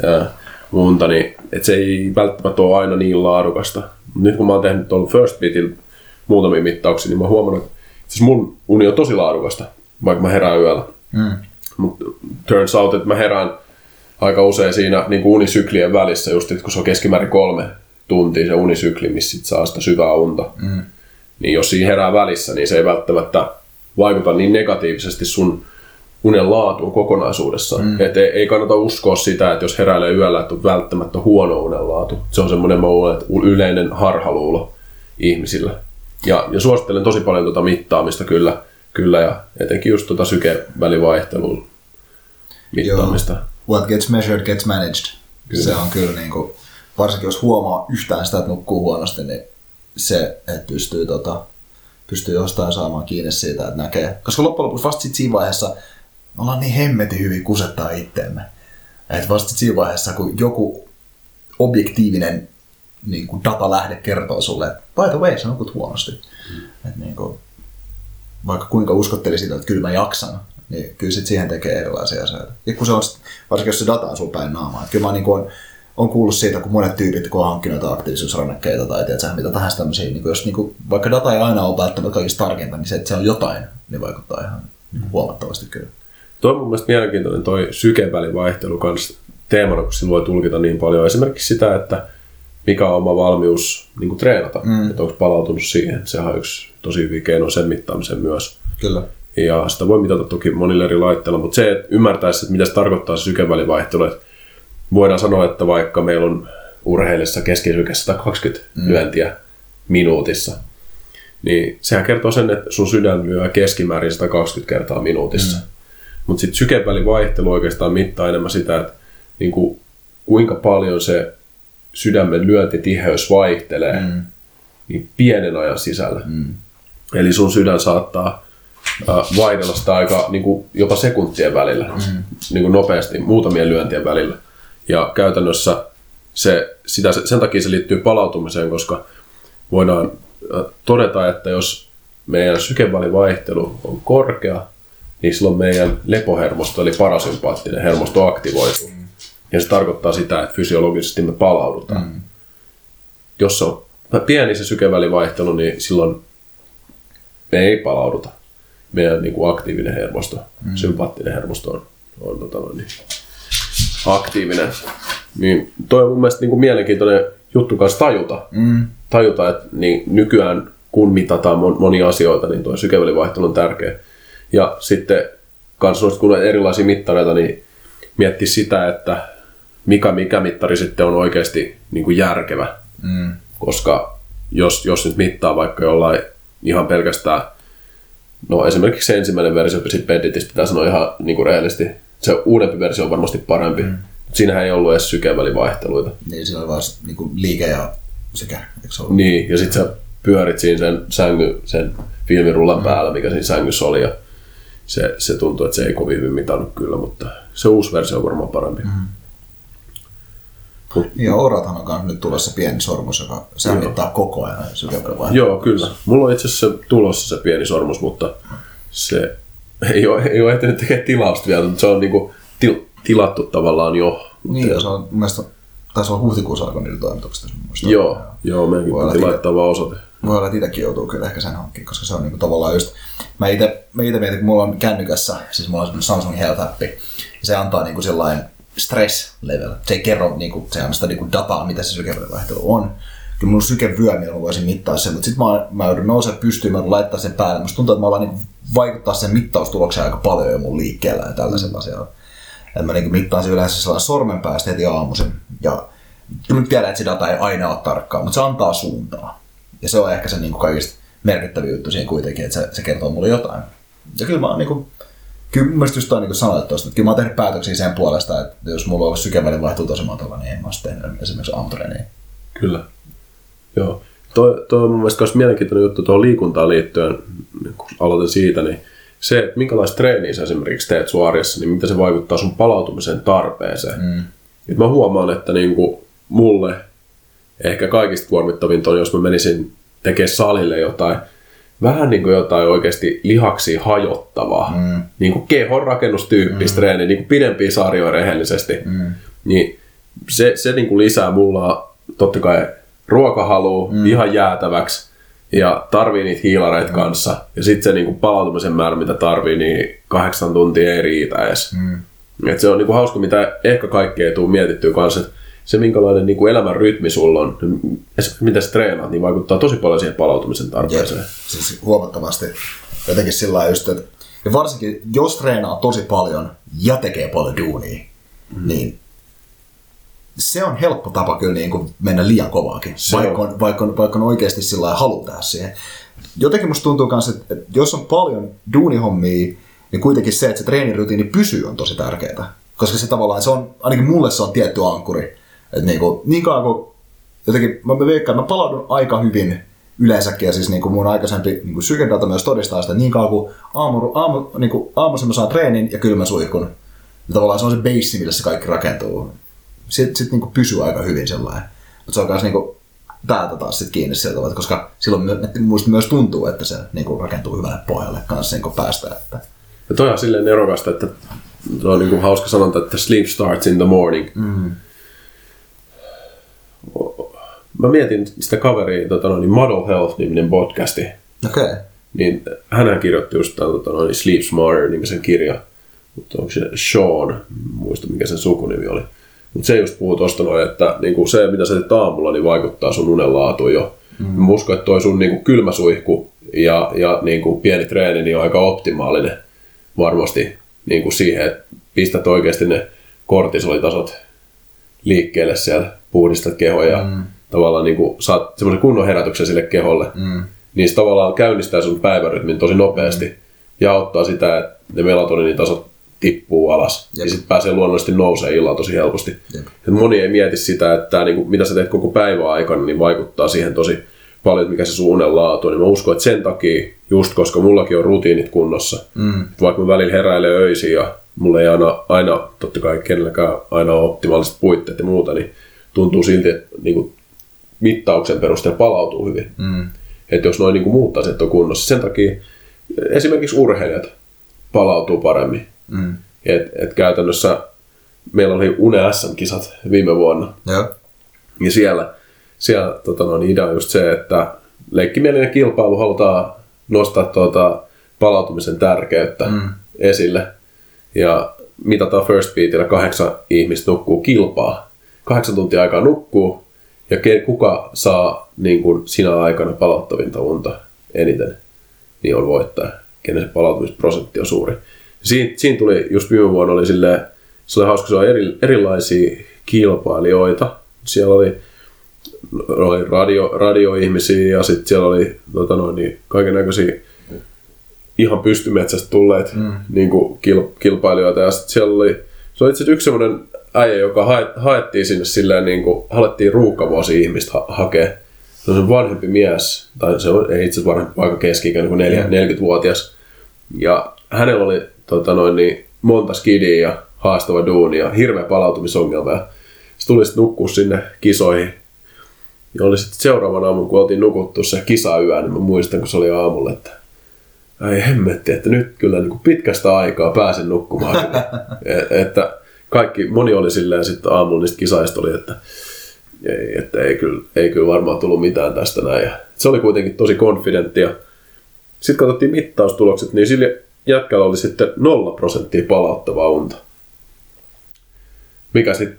ja muuta, niin että se ei välttämättä ole aina niin laadukasta. Nyt kun mä oon tehnyt tuolla First Beatillä muutamia mittauksia, niin mä huomannut, että siis mun uni on tosi laadukasta, vaikka mä herään yöllä. Mm. Mutta turns out, että mä herään aika usein siinä niin kuin unisyklien välissä, just että kun se on keskimäärin kolme tuntia se unisykli, missä sit saa sitä syvää unta. Mm niin jos siinä herää välissä, niin se ei välttämättä vaikuta niin negatiivisesti sun unen laatuun kokonaisuudessaan. Mm. Et ei, ei kannata uskoa sitä, että jos heräilee yöllä, että on välttämättä huono unenlaatu. Se on semmoinen mä luulen, että yleinen harhaluulo ihmisillä. Ja, ja suosittelen tosi paljon tuota mittaamista kyllä, kyllä ja etenkin just tuota sykevälivaihtelun mittaamista. Joo. What gets measured gets managed. Kyllä. Se on kyllä niin kuin, varsinkin jos huomaa yhtään sitä, että nukkuu huonosti, niin se, että pystyy, tota, pystyy jostain saamaan kiinni siitä, että näkee. Koska loppujen lopuksi vasta siinä vaiheessa me ollaan niin hemmetin hyvin kusettaa itteemme. Että vasta siinä vaiheessa, kun joku objektiivinen niin kuin datalähde kertoo sulle, että by the way, sä nukut huonosti. Mm. Että niin kuin, vaikka kuinka uskotteli sitä, että kyllä mä jaksan, niin kyllä sit siihen tekee erilaisia asioita. Ja kun se on, varsinkin jos se data on sun päin naamaa. Että kyllä mä niin kuin on, on kuullut siitä, kun monet tyypit, kun on hankkinut aktiivisuusrannekkeita tai tiedätkö, mitä tahansa tämmöisiä, niin jos niin kuin, vaikka data ei aina ole välttämättä kaikista tarkenta, niin se, että se on jotain, niin vaikuttaa ihan niin huomattavasti kyllä. Tuo on mun mielestä mielenkiintoinen toi sykevälivaihtelu kanssa teemana, kun sillä voi tulkita niin paljon. Esimerkiksi sitä, että mikä on oma valmius niin kuin treenata, mm. että onko palautunut siihen. Sehän on yksi tosi hyvin keino sen mittaamisen myös. Kyllä. Ja sitä voi mitata toki monilla eri laitteilla, mutta se, että ymmärtäisi, että mitä se tarkoittaa se sykevälivaihtelu, että voidaan sanoa, että vaikka meillä on urheilissa keskisyke 120 mm. lyöntiä minuutissa, niin sehän kertoo sen, että sun sydän lyö keskimäärin 120 kertaa minuutissa. Mm. Mutta sitten sykevälivaihtelu oikeastaan mittaa enemmän sitä, että niinku, kuinka paljon se sydämen lyöntitiheys vaihtelee mm. niin pienen ajan sisällä. Mm. Eli sun sydän saattaa äh, vaihdella sitä aika niin kuin jopa sekuntien välillä, mm. niin kuin nopeasti, muutamien lyöntien välillä. Ja käytännössä se, sitä, sen takia se liittyy palautumiseen, koska voidaan todeta, että jos meidän sykevälivaihtelu on korkea, niin silloin meidän lepohermosto eli parasympaattinen hermosto aktivoituu. Mm. Ja se tarkoittaa sitä, että fysiologisesti me palaudutaan. Mm. Jos on pieni se sykevälivaihtelu, niin silloin me ei palauduta. Meidän niin kuin aktiivinen hermosto, mm. sympaattinen hermosto on, on tota, niin, aktiivinen. Niin toi on mun mielestä niin kuin mielenkiintoinen juttu kanssa tajuta. Mm. Tajuta, että niin nykyään kun mitataan monia asioita, niin tuo sykevälivaihtelu on tärkeä. Ja sitten kanssa kun on erilaisia mittareita, niin miettiä sitä, että mikä, mikä mittari sitten on oikeasti niin kuin järkevä. Mm. Koska jos, jos nyt mittaa vaikka jollain ihan pelkästään, no esimerkiksi se ensimmäinen versio Beditistä pitää sanoa ihan niin kuin rehellisesti, se uudempi versio on varmasti parempi. Mm. Siinähän ei ollut edes sykevälivaihteluita. Niin, siinä oli vaan niin kuin liike ja sekä, eikö se ollut? Niin, ja sitten sä pyörit siinä sen, sängy, sen filmirullan mm. päällä, mikä siinä sängyssä oli, ja se, se tuntuu, että se ei kovin hyvin mitannut kyllä, mutta se uusi versio on varmaan parempi. Mm. Ja Orathan on nyt tulossa pieni sormus, joka se mittaa koko ajan sykevälivaihdetta. Joo, kyllä. Mulla on itse asiassa tulossa se pieni sormus, mutta se ei ole, ei ole ehtinyt tekemään tilausta vielä, mutta se on niinku til, tilattu tavallaan jo. Niin, ja se on mun mielestä taisi olla huhtikuussa alkoi niitä toimitukset. Joo, joo, joo meidänkin piti laittaa vaan osoite. Voi olla, että itsekin joutuu kyllä ehkä sen hankkiin, koska se on niinku tavallaan just, mä itse, mä ite mietin, kun mulla on kännykässä, siis mulla on Samsung Health appi, ja se antaa niinku sellainen stress level. Se ei kerro, niin kuin, se sitä niin kuin dataa, mitä se sykevälivaihtelu on. Kyllä mulla on sykevyö, millä mä voisin mittaa sen, mutta sitten mä, mä joudun nousemaan pystyyn, mä laittaa sen päälle. Musta tuntuu, että mä alan niin vaikuttaa sen mittaustulokseen aika paljon jo mun liikkeellä ja tällaisella asialla. Et mä niin mittaan sen yleensä sellainen sormen päästä heti aamuisin. Ja kyllä mä tiedän, että se data ei aina ole tarkkaa, mutta se antaa suuntaa. Ja se on ehkä se niin kuin kaikista merkittävä juttu siinä kuitenkin, että se, se kertoo mulle jotain. Ja kyllä mä oon niin kuin, kyllä mielestä just niin sanoit tuosta, että kyllä mä oon tehnyt päätöksiä sen puolesta, että jos mulla olisi sykevälin vaihtuu tosi matala, niin en mä olisi tehnyt esimerkiksi aamutreeniä. Kyllä. Joo. Toi, toi on mun mielestä myös mielenkiintoinen juttu tuohon liikuntaan liittyen, niin kun aloitan siitä, niin se, että minkälaista treeniä sä esimerkiksi teet sun arjessa, niin miten se vaikuttaa sun palautumisen tarpeeseen. Mm. Et mä huomaan, että niin kuin mulle ehkä kaikista kuormittavinta on, jos mä menisin tekemään salille jotain vähän niin kuin jotain oikeasti lihaksi hajottavaa, mm. niin kuin kehon rakennustyyppistä mm. treeniä, niin kuin pidempiä sarjoja rehellisesti, mm. niin se, se niin kuin lisää mulla totta kai ruokahalu mm. ihan jäätäväksi ja tarvii niitä hiilareita mm. kanssa. Ja sitten se niin kuin palautumisen määrä, mitä tarvii, niin kahdeksan tuntia ei riitä edes. Mm. Et se on niin kuin hauska, mitä ehkä kaikkea ei tule mietittyä kanssa, että se minkälainen niin kuin elämän rytmi sulla on, mitä sä treenaat, niin vaikuttaa tosi paljon siihen palautumisen tarpeeseen. Jep. Siis huomattavasti. Jotenkin sillä just, että ja varsinkin jos treenaa tosi paljon ja tekee paljon duunia, mm. niin se on helppo tapa kyllä niin kuin mennä liian kovaakin, vaikka on, vaikka, on, vaikka on oikeasti sillä halu tehdä siihen. Jotenkin musta tuntuu myös, että, että jos on paljon duunihommia, niin kuitenkin se, että se treenirutiini pysyy on tosi tärkeää. Koska se tavallaan, se on, ainakin mulle se on tietty ankkuri. Että niin, kuin, niin kauan kuin jotenkin, mä veikkaan, mä palaudun aika hyvin yleensäkin, ja siis niin kuin mun aikaisempi niin kuin sykendata myös todistaa sitä, niin kauan kuin aamu, aamu, niin kuin aamuisin mä saan treenin ja kylmän suihkun, ja tavallaan se on se base, millä se kaikki rakentuu. Sitten sit niin kuin pysyy aika hyvin sellainen. Mutta se on myös niin kuin, täältä taas sit kiinni sieltä, koska silloin muista myös tuntuu, että se niin kuin rakentuu hyvälle pohjalle kanssa niin kuin päästä. Että... Ja toi on silleen nerokasta, että se on niin kuin hauska sanonta, että sleep starts in the morning. Mm. Mä mietin sitä kaveria, tota noin, Model Health-niminen podcasti. Okei. Okay. Niin hän kirjoitti just tämän tota noin, Sleep Smarter-nimisen kirja. Mutta onko se Sean, muista mikä sen sukunimi oli. Mutta se just puhuu tuosta noin, että niinku se mitä sä teet aamulla, niin vaikuttaa sun unen laatuun jo. Mm. Mä uskon, että toi sun niinku kylmäsuihku ja, ja niinku pieni treeni niin on aika optimaalinen varmasti niinku siihen, että pistät oikeasti ne kortisolitasot liikkeelle siellä, puhdistat kehoa ja mm. tavallaan niinku saat semmoisen kunnon herätyksen sille keholle. Mm. Niin se tavallaan käynnistää sun päivärytmin tosi nopeasti mm. ja auttaa sitä, että ne melatoniinitasot tippuu alas. Jep. Ja sitten pääsee luonnollisesti nousee illalla tosi helposti. Et moni ei mieti sitä, että niin kuin, mitä sä teet koko päivän aikana, niin vaikuttaa siihen tosi paljon, mikä se suunnen laatu on. Niin mä uskon, että sen takia, just koska mullakin on rutiinit kunnossa, mm. vaikka mä välillä heräilen öisin ja mulla ei aina, aina totta kai kenelläkään aina ole optimaaliset puitteet ja muuta, niin tuntuu silti, että niin kuin, mittauksen perusteella palautuu hyvin. Mm. Että jos noin niin kuin muut asiat on kunnossa. Sen takia esimerkiksi urheilijat palautuu paremmin. Mm. Et, et käytännössä meillä oli Une SM-kisat viime vuonna. Ja, ja siellä, siellä tota noin, idea on just se, että leikkimielinen kilpailu halutaan nostaa tuota, palautumisen tärkeyttä mm. esille. Ja mitataan first beatillä kahdeksan ihmistä nukkuu kilpaa. Kahdeksan tuntia aikaa nukkuu ja kuka saa niin kuin sinä aikana palauttavinta unta eniten, niin on voittaja, kenen se palautumisprosentti on suuri siinä, siinä tuli just viime vuonna oli silleen, se oli hauska, se oli eri, erilaisia kilpailijoita. Siellä oli, oli radio, radioihmisiä ja sitten siellä oli tota noin, niin, kaiken näköisiä ihan pystymetsästä tulleet mm. niin kuin kil, kilpailijoita. Ja sitten siellä oli, se oli itse yksi semmoinen äijä, joka hae, haettiin sinne silleen, niin kuin, halettiin ruuhkavuosi ihmistä ha- hakea. Se on se vanhempi mies, tai se on, ei itse asiassa vanhempi, aika keski-ikäinen kuin 40-vuotias. Ja hänellä oli tota noin, niin monta skidiä ja haastava duuni ja hirveä palautumisongelma. Ja sitten tuli sitten nukkua sinne kisoihin. Ja oli sitten seuraavan aamun, kun oltiin nukuttu se kisayö, niin mä muistan, kun se oli aamulla, että ai hemmetti, että nyt kyllä niin kuin pitkästä aikaa pääsen nukkumaan. E, että kaikki, moni oli silleen sitten aamulla niistä kisaista oli, että ei, että ei kyllä, ei kyllä varmaan tullut mitään tästä näin. Ja se oli kuitenkin tosi konfidentti ja sitten katsottiin mittaustulokset, niin sille jätkällä oli sitten nolla prosenttia palauttavaa unta. Mikä sitten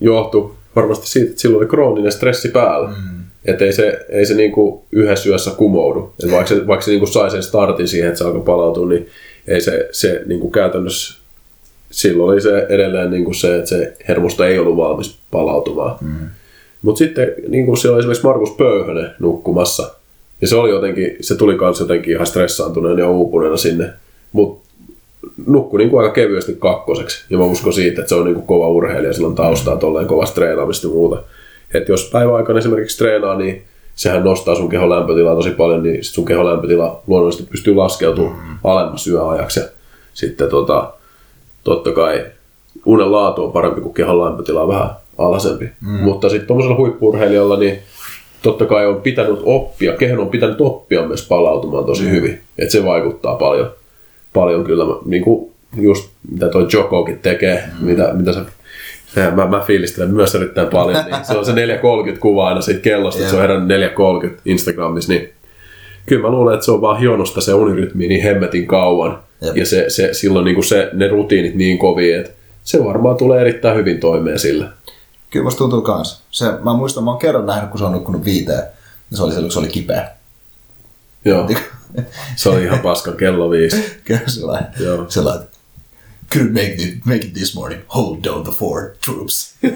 johtui varmasti siitä, että silloin oli krooninen stressi päällä. Mm. Että ei se, ei se niinku yhdessä yössä kumoudu. Et vaikka se, vaikka se niinku sai sen startin siihen, että se alkoi palautua, niin ei se, se niinku käytännössä silloin oli se edelleen niinku se, että se hermosto ei ollut valmis palautumaan. Mm. Mutta sitten niin siellä oli esimerkiksi Markus Pöyhönen nukkumassa. Ja se oli jotenkin, se tuli kanssa jotenkin ihan stressaantuneena ja uupuneena sinne mutta nukkui niin kuin aika kevyesti kakkoseksi. Ja mä uskon siitä, että se on niin kuin kova urheilija, sillä on taustaa mm. tolleen kovasta treenaamista ja muuta. Et jos päiväaikana esimerkiksi treenaa, niin sehän nostaa sun kehon lämpötilaa tosi paljon, niin sit sun kehon lämpötila luonnollisesti pystyy laskeutumaan mm. alemmas yöajaksi. Ja sitten tota, totta kai unen laatu on parempi, kuin kehon lämpötila on vähän alhaisempi. Mm. Mutta sitten tuommoisella huippurheilijalla, niin totta kai on pitänyt oppia, kehon on pitänyt oppia myös palautumaan tosi mm. hyvin. Että se vaikuttaa paljon paljon kyllä, niin kuin just mitä toi Jokokin tekee, mm. mitä, mitä se Sehän mä, mä fiilistelen myös erittäin paljon. Niin se on se 4.30 kuva aina siitä kellosta, että se on herännyt 4.30 Instagramissa. Niin kyllä mä luulen, että se on vaan hionosta se unirytmi niin hemmetin kauan. Jep. Ja se, se, silloin niin kuin se, ne rutiinit niin kovia, että se varmaan tulee erittäin hyvin toimeen sillä. Kyllä musta tuntuu kans. Se, mä muistan, mä oon kerran nähnyt, kun se on nukkunut viiteen. Ja se oli se, kun se oli kipeä. Joo. Se oli ihan paska kello viisi. Kyllä sellainen. Joo. Sellainen. Could make, it, make it this morning. Hold down the fort, troops.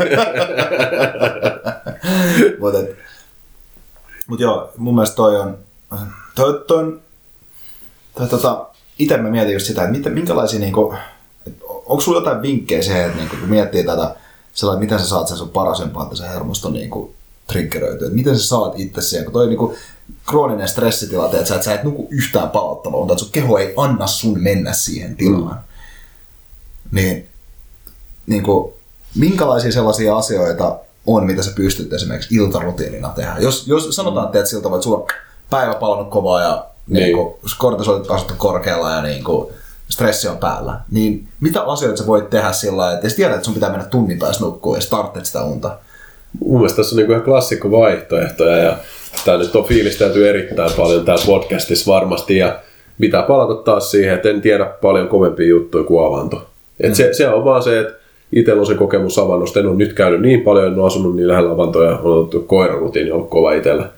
Mutta mut joo, mun mielestä toi on... Toi, toi on toi, tota, itse mä mietin just sitä, että mitä, minkälaisia niinku, onko sulla jotain vinkkejä siihen, että niinku, kun miettii tätä, sellainen, miten sä saat sen sun parasempaan sen hermoston niinku, triggeröityy. Että miten sä saat itse siihen, kun toi niinku krooninen stressitilanne, että sä et, sä et nuku yhtään palauttavaa, mutta sun keho ei anna sun mennä siihen tilaan. Mm. Niin, niinku, minkälaisia sellaisia asioita on, mitä sä pystyt esimerkiksi iltarutiinina tehdä? Jos, jos sanotaan, että teet siltä, että sulla on päivä palannut kovaa ja niin. Niin kuin, kortisolit korkealla ja niin kuin, stressi on päällä, niin mitä asioita sä voit tehdä sillä lailla, että jos tiedät, että sun pitää mennä tunnin tai nukkua ja startet sitä unta? Mun mielestä tässä on niin ihan klassikko vaihtoehtoja ja tämä nyt on fiilistelty erittäin paljon täällä podcastissa varmasti ja pitää palata taas siihen, että en tiedä paljon kovempia juttuja kuin avanto. Et mm. se, se, on vaan se, että itsellä on se kokemus avannosta. En ole nyt käynyt niin paljon, en ole asunut niin lähellä avantoja, on otettu koirarutiini, on ollut kova itsellä.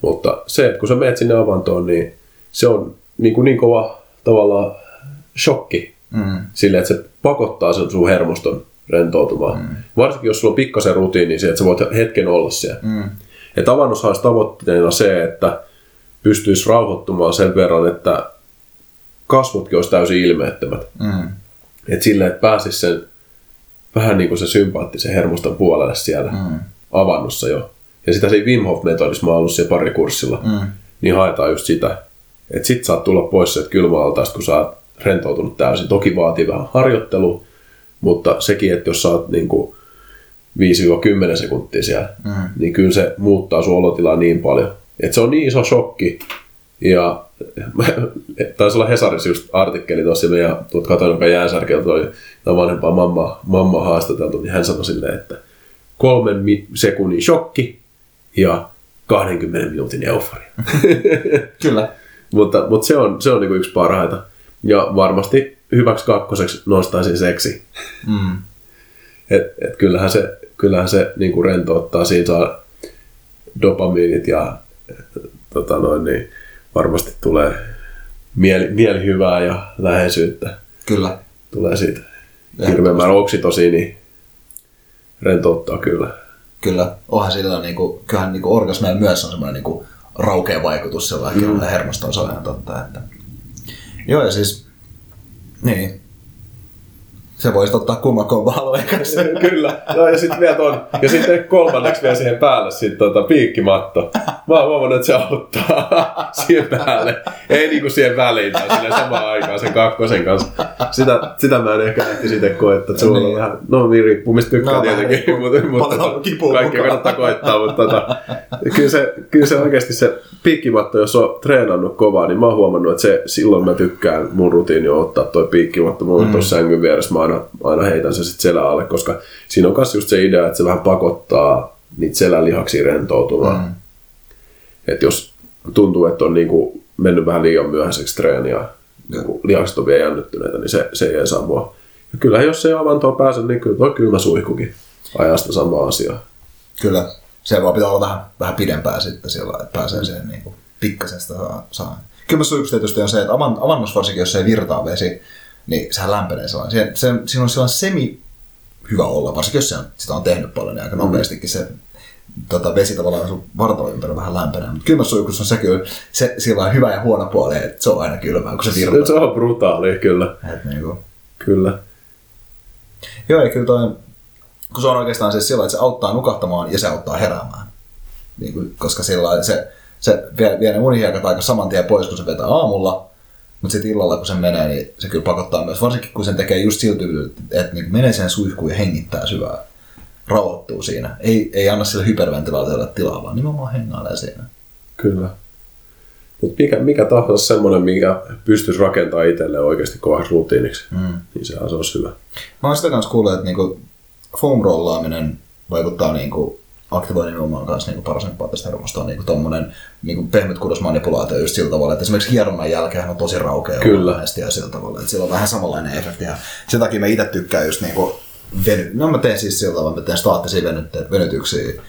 Mutta se, että kun sä menet sinne avantoon, niin se on niin, kuin niin kova tavallaan shokki mm. sille, että se pakottaa sen sun hermoston rentoutumaan. Mm. Varsinkin jos sulla on pikkasen rutiini, niin se, että sä voit hetken olla siellä. Mm. Et avannossa olisi tavoitteena se, että pystyisi rauhoittumaan sen verran, että kasvotkin olisi täysin ilmeettömät. Mm. Et silleen, että pääsisi sen vähän niin kuin se sympaattisen hermoston puolelle siellä mm. avannossa jo. Ja sitä se Wim Hof-metodissa, mä oon ollut siellä pari kurssilla, mm. niin haetaan just sitä. Että sit saat tulla pois sieltä kylmäaltaasta, kun sä oot rentoutunut täysin. Toki vaatii vähän harjoittelu, mutta sekin, että jos oot niin kuin 5-10 sekuntia siellä, mm. niin kyllä se muuttaa sun olotilaa niin paljon. Että se on niin iso shokki. Ja taisi olla Hesarissa just artikkeli tuossa, ja tuot katoin, jonka jääsärkeltä oli vanhempaa mamma, mamma haastateltu, niin hän sanoi silleen, että kolmen sekunnin shokki ja 20 minuutin euforia. Kyllä. mutta, mutta se on, se on niin yksi parhaita. Ja varmasti hyväksi kakkoseksi nostaisin seksi. Mm. Et, et kyllähän se, kyllähän se niin kuin rentouttaa, siinä saa dopamiinit ja tota noin, niin varmasti tulee mieli, mieli hyvää ja läheisyyttä. Kyllä. Tulee siitä hirveän määrä oksitosiini rentouttaa kyllä. Kyllä, onhan sillä niinku, kyllähän niinku orgasmeilla myös on semmoinen niinku raukea vaikutus sellainen mm. hermostoon, se on ihan totta. Että... Joo, ja siis, niin, se voisi ottaa kumman kombo Kyllä. No, ja sitten vielä ton, ja sitten kolmanneksi vielä siihen päälle sit, tota, piikkimatto. Mä oon huomannut, että se auttaa siihen päälle. Ei niinku siihen väliin, tai sinne samaan aikaan sen kakkosen kanssa. Sitä, sitä mä en ehkä ehti sitten koettaa, että sulla on niin. vähän, no niin riippuu mistä tykkää no, tietenkin, mutta, mutta tota, kaikki kannattaa koittaa, mutta tota, kyllä, se, kyllä se oikeasti se piikkimatto, jos on treenannut kovaa, niin mä oon huomannut, että se, silloin mä tykkään mun rutiini on ottaa toi piikkimatto, mulla mm. tuossa sängyn vieressä, mä aina, aina heitän se sitten selän alle, koska siinä on myös just se idea, että se vähän pakottaa niitä selälihaksia rentoutumaan. Mm. Että jos tuntuu, että on niinku mennyt vähän liian myöhäiseksi treeniä, niinku lihakset on vielä jännittyneitä, niin se, se ei saa mua. Ja kyllä jos ei avantoon pääse, niin kyllä tuo kylmä suihkukin ajaa sitä samaa asiaa. Kyllä, se vaan pitää olla vähän, vähän pidempää sitten siellä, että pääsee siihen niin kuin pikkasen sitä saa. saa. Kylmä suihku tietysti on se, että avannossa varsinkin, jos ei virtaa vesi, niin sehän lämpenee sellainen. Se, se, siinä on sellainen semi hyvä olla, varsinkin jos se on, sitä on tehnyt paljon, niin aika nopeastikin se tota, vesi tavallaan sun vartalo ympärillä vähän lämpenee. Mutta kylmässä suihkussa on sekin, se, sillä on hyvä ja huono puoli, että se on aina kylmää, kun se virtaa. Se on brutaali, kyllä. Et, niin kuin. Kyllä. Joo, ja kyllä toi, kun se on oikeastaan siis sillä, että se auttaa nukahtamaan ja se auttaa heräämään. Niin kuin, koska sillä se, se vie, vie ne unihiekat aika saman tien pois, kun se vetää aamulla, mutta sitten illalla, kun se menee, niin se kyllä pakottaa myös, varsinkin kun sen tekee just siltä, että niin menee sen suihkuun ja hengittää syvää. Rauhoittuu siinä. Ei, ei anna sille hyperventilaatiolle tilaa, vaan nimenomaan hengailee siinä. Kyllä. Mutta mikä, mikä tahansa semmoinen, mikä pystyisi rakentamaan itselle oikeasti kovaksi rutiiniksi, mm. niin se olisi hyvä. Mä oon sitä kanssa kuullut, että niinku foam rollaaminen vaikuttaa niinku aktivoi nimenomaan kanssa niinku parasympaattista hermostoa, niinku tommonen niinku pehmyt kudosmanipulaatio just sillä tavalla, että esimerkiksi hieronnan jälkeen on tosi raukea Kyllä. ja sillä tavalla, että sillä on vähän samanlainen efekti. Ja sen takia mä itse tykkään just niinku veny... No mä teen siis sillä tavalla, mä teen staattisia venytteitä, venytyksiä, ja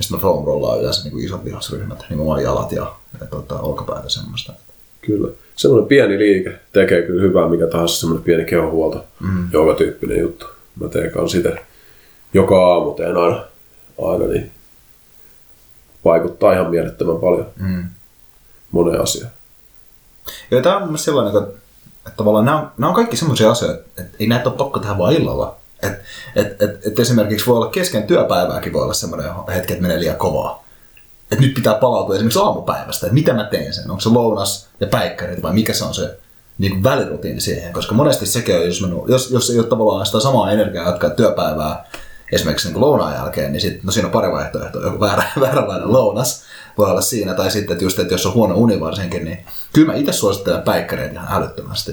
sitten mä foam rollaan yleensä niin isot lihasryhmät, nimenomaan jalat ja, ja tota, olkapäätä semmoista. Kyllä. Semmoinen pieni liike tekee kyllä hyvää, mikä tahansa semmoinen pieni kehohuolto, mm. joka tyyppinen juttu. Mä teen kanssa sitä joka aamu teen aina aina, niin vaikuttaa ihan mielettömän paljon mm. moneen asiaan. Joo, tämä on mun sellainen, että, että tavallaan nämä on, nämä on kaikki sellaisia asioita, että ei näitä ole pakko tehdä vain illalla. Et, et, et, et esimerkiksi voi olla kesken työpäivääkin voi olla semmoinen hetki, että menee liian kovaa. Että nyt pitää palautua esimerkiksi aamupäivästä, että mitä mä teen sen. Onko se lounas ja päikkärit vai mikä se on se niin kuin välirutiini siihen. Koska monesti sekin on, jos, mennyt, jos, jos ei ole tavallaan sitä samaa energiaa jatkaa työpäivää esimerkiksi niin lounaan jälkeen, niin sit, no siinä on pari vaihtoehtoa. Joku väärä, vääränlainen lounas voi olla siinä. Tai sitten, että just, että jos on huono uni varsinkin, niin kyllä mä itse suosittelen päikkäreitä ihan älyttömästi.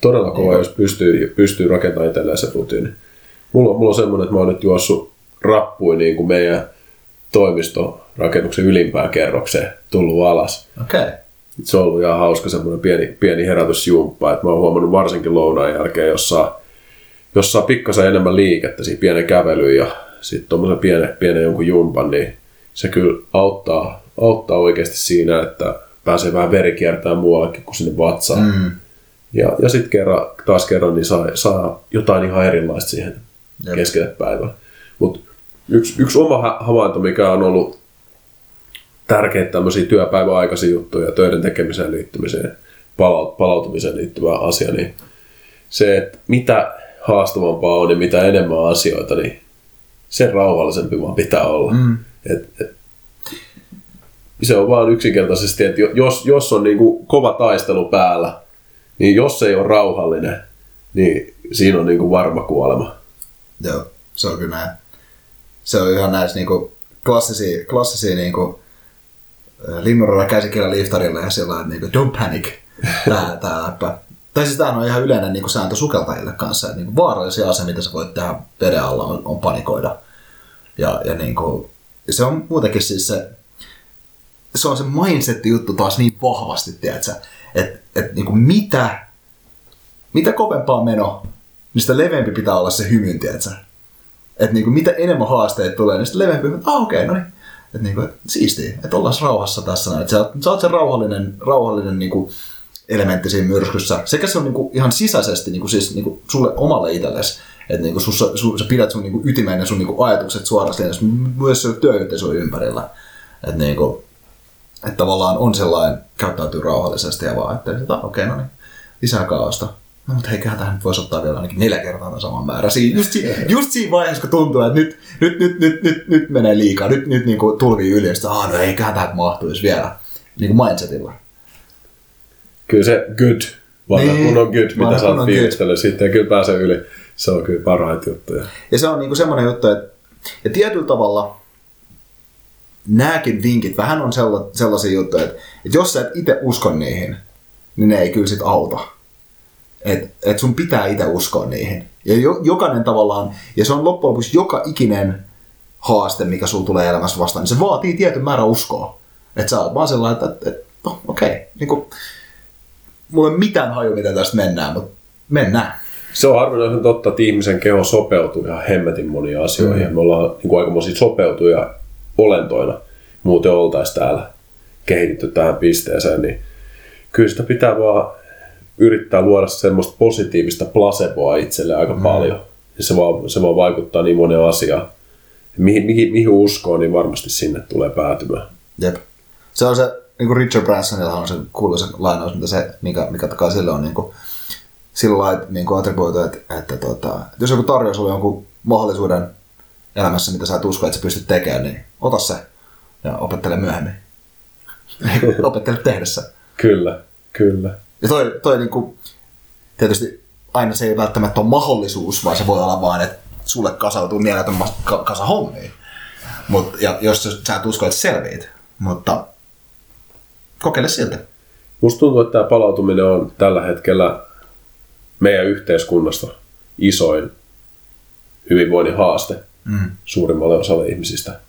Todella kova, jos pystyy, pystyy rakentamaan itselleen se rutiini. Mulla, mulla on semmoinen, että mä oon nyt juossut rappuin niin kuin meidän toimistorakennuksen ylimpään kerrokseen tullut alas. Okei. Okay. Se on ollut ihan hauska semmoinen pieni, pieni herätysjumppa, että mä oon huomannut varsinkin lounaan jälkeen, jos saa, jos saa pikkasen enemmän liikettä siinä pienen kävelyyn ja sitten tuommoisen pienen, pienen jonkun jumpan, niin se kyllä auttaa, auttaa oikeasti siinä, että pääsee vähän veri kiertämään muuallekin kuin sinne vatsaan. Mm. Ja, ja sitten kerran, taas kerran niin saa, saa jotain ihan erilaista siihen Jep. keskelle päivää. Mutta yksi, yksi oma havainto, mikä on ollut tärkeitä tämmöisiä työpäiväaikaisia juttuja, töiden tekemiseen liittymiseen, palautumiseen liittyvä asia, niin se, että mitä haastavampaa on ja mitä enemmän asioita, niin sen rauhallisempi vaan pitää olla. Mm. Et, et, se on vaan yksinkertaisesti, että jos, jos on niin kuin kova taistelu päällä, niin jos ei ole rauhallinen, niin siinä on niin kuin varma kuolema. Joo, se on kyllä näin. Se on ihan näissä niin kuin klassisia, klassisia niin kuin linnunrada käsikirja liftarilla ja sillä että niin kuin, don't panic, tää, tää läppä. Tai siis tämähän on ihan yleinen niin kuin sääntö sukeltajille kanssa, että niin kuin vaarallisia asia, mitä sä voit tehdä veden alla, on, on panikoida. Ja, ja niin kuin, se on muutenkin siis se, se on se mindset-juttu taas niin vahvasti? Että et, niin mitä, mitä kovempaa meno, niin sitä leveämpi pitää olla se hymyn, tiedätkö? Että niin mitä enemmän haasteita tulee, niin sitä leveämpi, että ah okei, okay, no niin, että niin kuin, siistiä, että ollaan rauhassa tässä. Että sä, sä oot se rauhallinen, rauhallinen niin kuin elementti siinä myrskyssä. Sekä se on niin kuin ihan sisäisesti niin kuin siis niin kuin sulle omalle itsellesi, että niin kuin sussa, su, sä pidät sun niin kuin ytimeen ja sun niin kuin ajatukset suorasti myös se työyhteisö ympärillä. Että niin kuin, että tavallaan on sellainen, käyttäytyy rauhallisesti ja vaan, että okei, okay, no niin, lisää kaaosta. No mutta heiköhän tähän nyt voisi ottaa vielä ainakin neljä kertaa tämän saman määrän. Siinä, just, si, just siinä vaiheessa, kun tuntuu, että nyt, nyt, nyt, nyt, nyt, nyt menee liikaa, nyt, nyt niin kuin tulvii yli, ja sitten, no eiköhän tähän mahtuisi vielä niin kuin mindsetilla. Kyllä se good, vanha niin, kun on good, mitä sä oot fiilistellyt, sitten kyllä pääsee yli. Se on kyllä parhaita juttuja. Ja se on niin kuin semmoinen juttu, että ja tietyllä tavalla nämäkin vinkit vähän on sellaisia juttuja, että, että jos sä et itse usko niihin, niin ne ei kyllä sit auta. Että et sun pitää itse uskoa niihin. Ja jo, jokainen tavallaan, ja se on loppujen lopuksi joka ikinen haaste, mikä sulla tulee elämässä vastaan, niin se vaatii tietyn määrän uskoa. Että sä oot vaan sellainen, että, että, että no, okei, okay, niin kuin, mulla ei ole mitään haju, miten tästä mennään, mutta mennään. Se on harvinaisen totta, että ihmisen keho sopeutuu ihan hemmetin moniin asioihin. Mm. Me ollaan niin kuin aikamoisia sopeutuja olentoina. Muuten oltaisiin täällä kehitetty tähän pisteeseen, niin kyllä sitä pitää vaan yrittää luoda semmoista positiivista placeboa itselle aika mm. paljon. Ja se vaan, se vaan vaikuttaa niin moneen asiaan. Mihin, mihin, mihin uskoo, niin varmasti sinne tulee päätymään. Jep. Se on se, niin kuin Richard Bransonilla on se kuuluisa lainaus, mitä se, mikä, mikä takaa sille on niin kuin, sillä lailla niin kuin attribuoitu, että, että, että, tota, että jos joku tarjoaa sulle jonkun mahdollisuuden elämässä, mitä sä et usko, että sä pystyt tekemään, niin ota se ja opettele myöhemmin. opettele tehdessä. Kyllä, kyllä. Ja toi, toi niin kuin, tietysti aina se ei välttämättä ole mahdollisuus, vaan se voi olla vaan, että sulle kasautuu mieletön kasa hommia. Mut, ja jos sä et usko, että selviit. Mutta kokeile siltä. Musta tuntuu, että tämä palautuminen on tällä hetkellä meidän yhteiskunnasta isoin hyvinvoinnin haaste mm. suurimmalle osalle ihmisistä.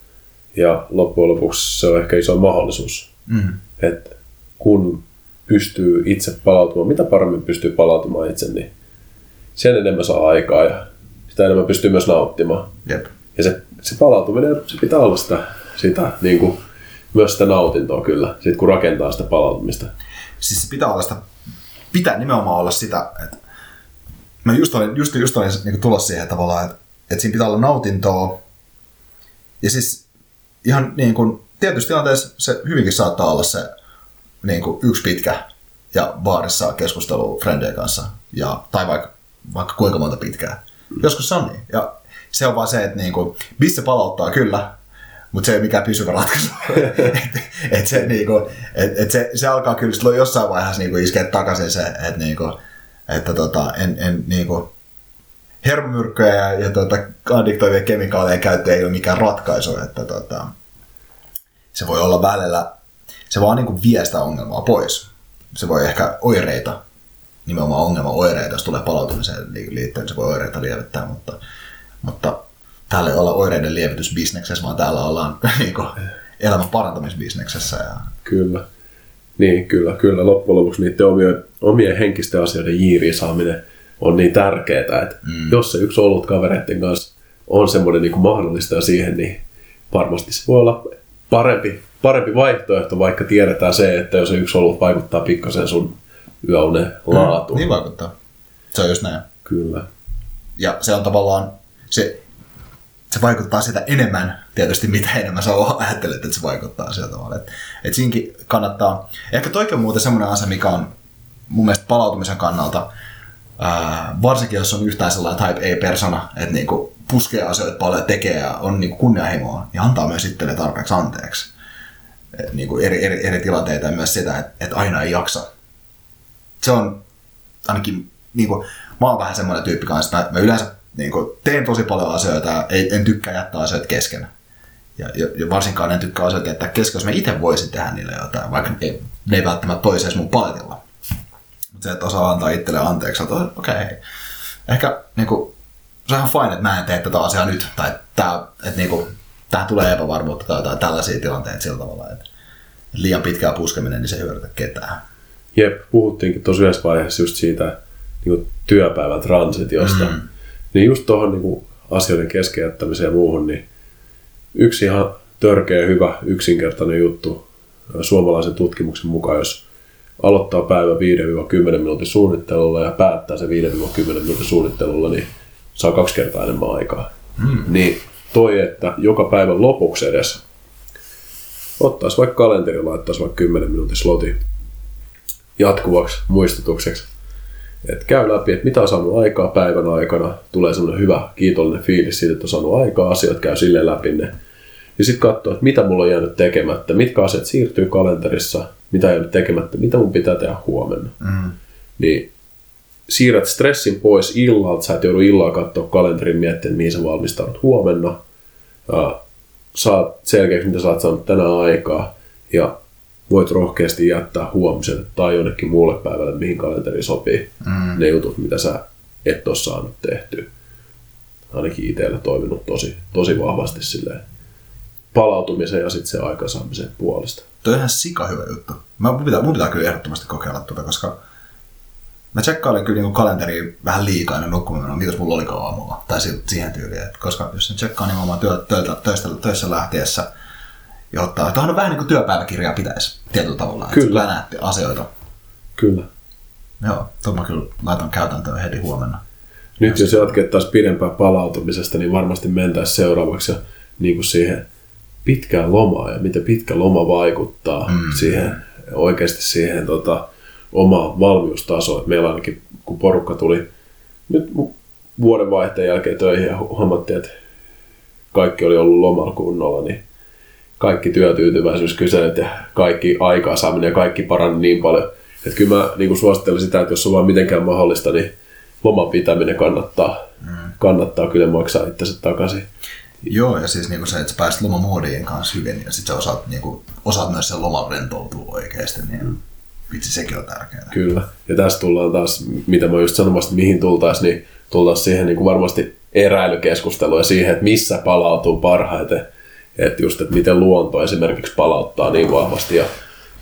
Ja loppujen lopuksi se on ehkä iso mahdollisuus. Mm. Että kun pystyy itse palautumaan, mitä paremmin pystyy palautumaan itse, niin sen enemmän saa aikaa ja sitä enemmän pystyy myös nauttimaan. Jep. Ja se, se palautuminen, se pitää olla sitä, sitä niin kuin, myös sitä nautintoa kyllä, sit kun rakentaa sitä palautumista. Siis pitää olla sitä, pitää nimenomaan olla sitä, että mä just olin, just, just olin niin tulossa siihen tavallaan, että, että siinä pitää olla nautintoa. Ja siis ihan niin kuin, tietysti tilanteessa se hyvinkin saattaa olla se niin kuin yksi pitkä ja baarissa keskustelu frendien kanssa, ja, tai vaikka, vaikka kuinka monta pitkää. Joskus se on niin. Ja se on vaan se, että niinku, mistä palauttaa kyllä, mutta se ei ole mikään pysyvä ratkaisu. et, et se, niinku, et, et se, se, alkaa kyllä silloin jossain vaiheessa niinku iskeä takaisin se, että niinku, että tota, en, en niinku, hermomyrkkyjä ja, ja tota, addiktoivia kemikaaleja käyttö ei ole mikään ratkaisu, että tota, se voi olla välillä, se vaan niinku vie sitä ongelmaa pois. Se voi ehkä oireita, nimenomaan ongelma oireita, jos tulee palautumiseen liittyen, se voi oireita lievittää, mutta, mutta täällä ei olla oireiden lievitysbisneksessä, vaan täällä ollaan niinku, elämän parantamisbisneksessä. Ja... Kyllä. Niin, kyllä, kyllä. Loppujen lopuksi niiden omien, omien henkisten asioiden jiiriin saaminen on niin tärkeää, että mm. jos se yksi olut kavereiden kanssa on semmoinen niin mahdollista siihen, niin varmasti se voi olla parempi, parempi vaihtoehto, vaikka tiedetään se, että jos se yksi olut vaikuttaa pikkasen sun yöunen mm. laatuun. Mm, niin vaikuttaa. Se on just näin. Kyllä. Ja se on tavallaan, se, se vaikuttaa sitä enemmän tietysti, mitä enemmän sä ajattelet, että se vaikuttaa sillä tavalla. Että et siinkin kannattaa, ehkä toikin on muuten semmoinen asia, mikä on mun mielestä palautumisen kannalta, ää, varsinkin jos on yhtään sellainen type A-persona, että niinku puskee asioita paljon tekee ja on niinku kunnianhimoa, niin antaa myös itselle tarpeeksi anteeksi. Et niinku eri, eri, eri tilanteita ja myös sitä, että et aina ei jaksa. Se on ainakin, niinku, mä oon vähän semmoinen tyyppi kanssa, että mä, mä yleensä niinku, teen tosi paljon asioita ja ei, en tykkää jättää asioita kesken. Ja, ja, varsinkaan en tykkää asioita jättää kesken, jos mä itse voisin tehdä niille jotain, vaikka ne, ne ei välttämättä toisi mun paletilla. Mutta se, että osaa antaa itselle anteeksi, että okei, okay, ehkä niinku, se on ihan fine, että mä en tee tätä asiaa nyt, tai tää, että niinku, tähän tulee epävarmuutta tai jotain tällaisia tilanteita sillä tavalla, että liian pitkää puskeminen, niin se ei hyödytä ketään. Jep, puhuttiinkin tosi yhdessä vaiheessa just siitä niin työpäivän transitiosta. Mm. Niin just tuohon niin asioiden keskeyttämiseen ja muuhun, niin yksi ihan törkeä hyvä yksinkertainen juttu suomalaisen tutkimuksen mukaan, jos aloittaa päivän 5-10 minuutin suunnittelulla ja päättää se 5-10 minuutin suunnittelulla, niin saa kaksi kertaa enemmän aikaa. Mm. Niin toi, että joka päivän lopuksi edes ottaisi vaikka kalenteri laittaisi vaikka 10 minuutin sloti jatkuvaksi muistutukseksi. Että käy läpi, että mitä on saanut aikaa päivän aikana, tulee semmoinen hyvä kiitollinen fiilis siitä, että on saanut aikaa, asiat käy silleen läpi ne. Ja sitten katsoo, että mitä mulla on jäänyt tekemättä, mitkä asiat siirtyy kalenterissa, mitä ei jäänyt tekemättä, mitä mun pitää tehdä huomenna. Mm. Niin siirrät stressin pois illalta, sä et joudu illalla katsoa kalenterin miettiä, mihin sä valmistaudut huomenna. Ja saat selkeäksi, mitä sä oot saanut tänään aikaa. Ja voit rohkeasti jättää huomisen tai jonnekin muulle päivälle, mihin kalenteri sopii mm. ne jutut, mitä sä et ole saanut tehtyä. Ainakin itsellä toiminut tosi, tosi vahvasti silleen palautumisen ja sitten se aikaansaamisen puolesta. Tuo on ihan sika hyvä juttu. Mä, mun, pitää, mun pitää kyllä ehdottomasti kokeilla tuota, koska mä tsekkailen kyllä niin kalenteri vähän liikaa ennen nukkuminen, mitäs mulla oli aamulla. Tai siihen tyyliin, että koska jos sen tsekkaa nimenomaan työ, töitä, töistä, töissä lähtiessä, ja ottaa, tuohon on vähän niin kuin työpäiväkirjaa pitäisi tietyllä tavalla. Kyllä. Että näette asioita. Kyllä. Joo, tuon mä kyllä laitan käytäntöön heti huomenna. Nyt jos jatkettaisiin pidempään palautumisesta, niin varmasti mentäisiin seuraavaksi niin kuin siihen pitkään lomaan ja miten pitkä loma vaikuttaa mm. siihen, oikeasti siihen tota, omaan valmiustasoon. Meillä ainakin, kun porukka tuli nyt vuoden vaihteen jälkeen töihin ja huomattiin, että kaikki oli ollut lomalla kunnolla, niin kaikki työtyytyväisyyskyselyt ja kaikki aikaansaaminen ja kaikki parani niin paljon. Että kyllä mä niin suosittelen sitä, että jos on vaan mitenkään mahdollista, niin loman pitäminen kannattaa, mm. kannattaa kyllä maksaa itsensä takaisin. Joo, ja siis niinku se, että sä pääset lomamoodiin kanssa hyvin ja sit sä osaat, niinku, osaat myös sen loman rentoutua oikeasti, niin mm. vitsi sekin on tärkeää. Kyllä, ja tässä tullaan taas, mitä mä just sanomassa, mihin tultaisiin, niin tultaisiin siihen niin kuin varmasti eräilykeskusteluun ja siihen, että missä palautuu parhaiten. Että just, että miten luonto esimerkiksi palauttaa niin vahvasti ja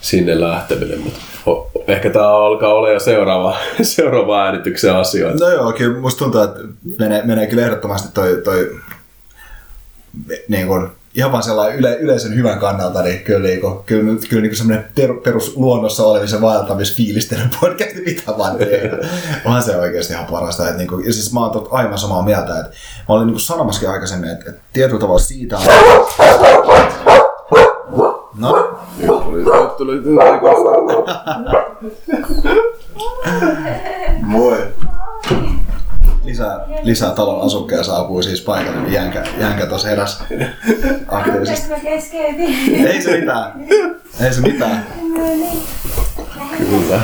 sinne lähteminen. Mutta ehkä tämä alkaa olla jo seuraava, seuraava äänityksen asioita. No joo, kyllä musta tuntuu, että menee, menee kyllä ehdottomasti toi, toi niin kuin, ihan vaan sellainen yle, yleisön hyvän kannalta, niin kyllä, niin kuin, kyllä, kyllä niin semmoinen per, perus luonnossa olemisen vaeltamisfiilistelyn podcasti mitä vaan tehdä. Onhan se oikeasti ihan parasta. Että, niin kuin, ja siis mä oon aivan samaa mieltä, että mä olin niin kuin sanomaskin aikaisemmin, että, että tietyllä tavalla siitä on... No? Tuli, tuli, tuli, Moi. Lisää lisää talon asukkeja saapuu siis paikalle, niin Jänkä, Jänkä tuossa heräs aktiivisesti. Mä keskeytin. Ei se mitään. Ei se mitään. No niin. Kyllä.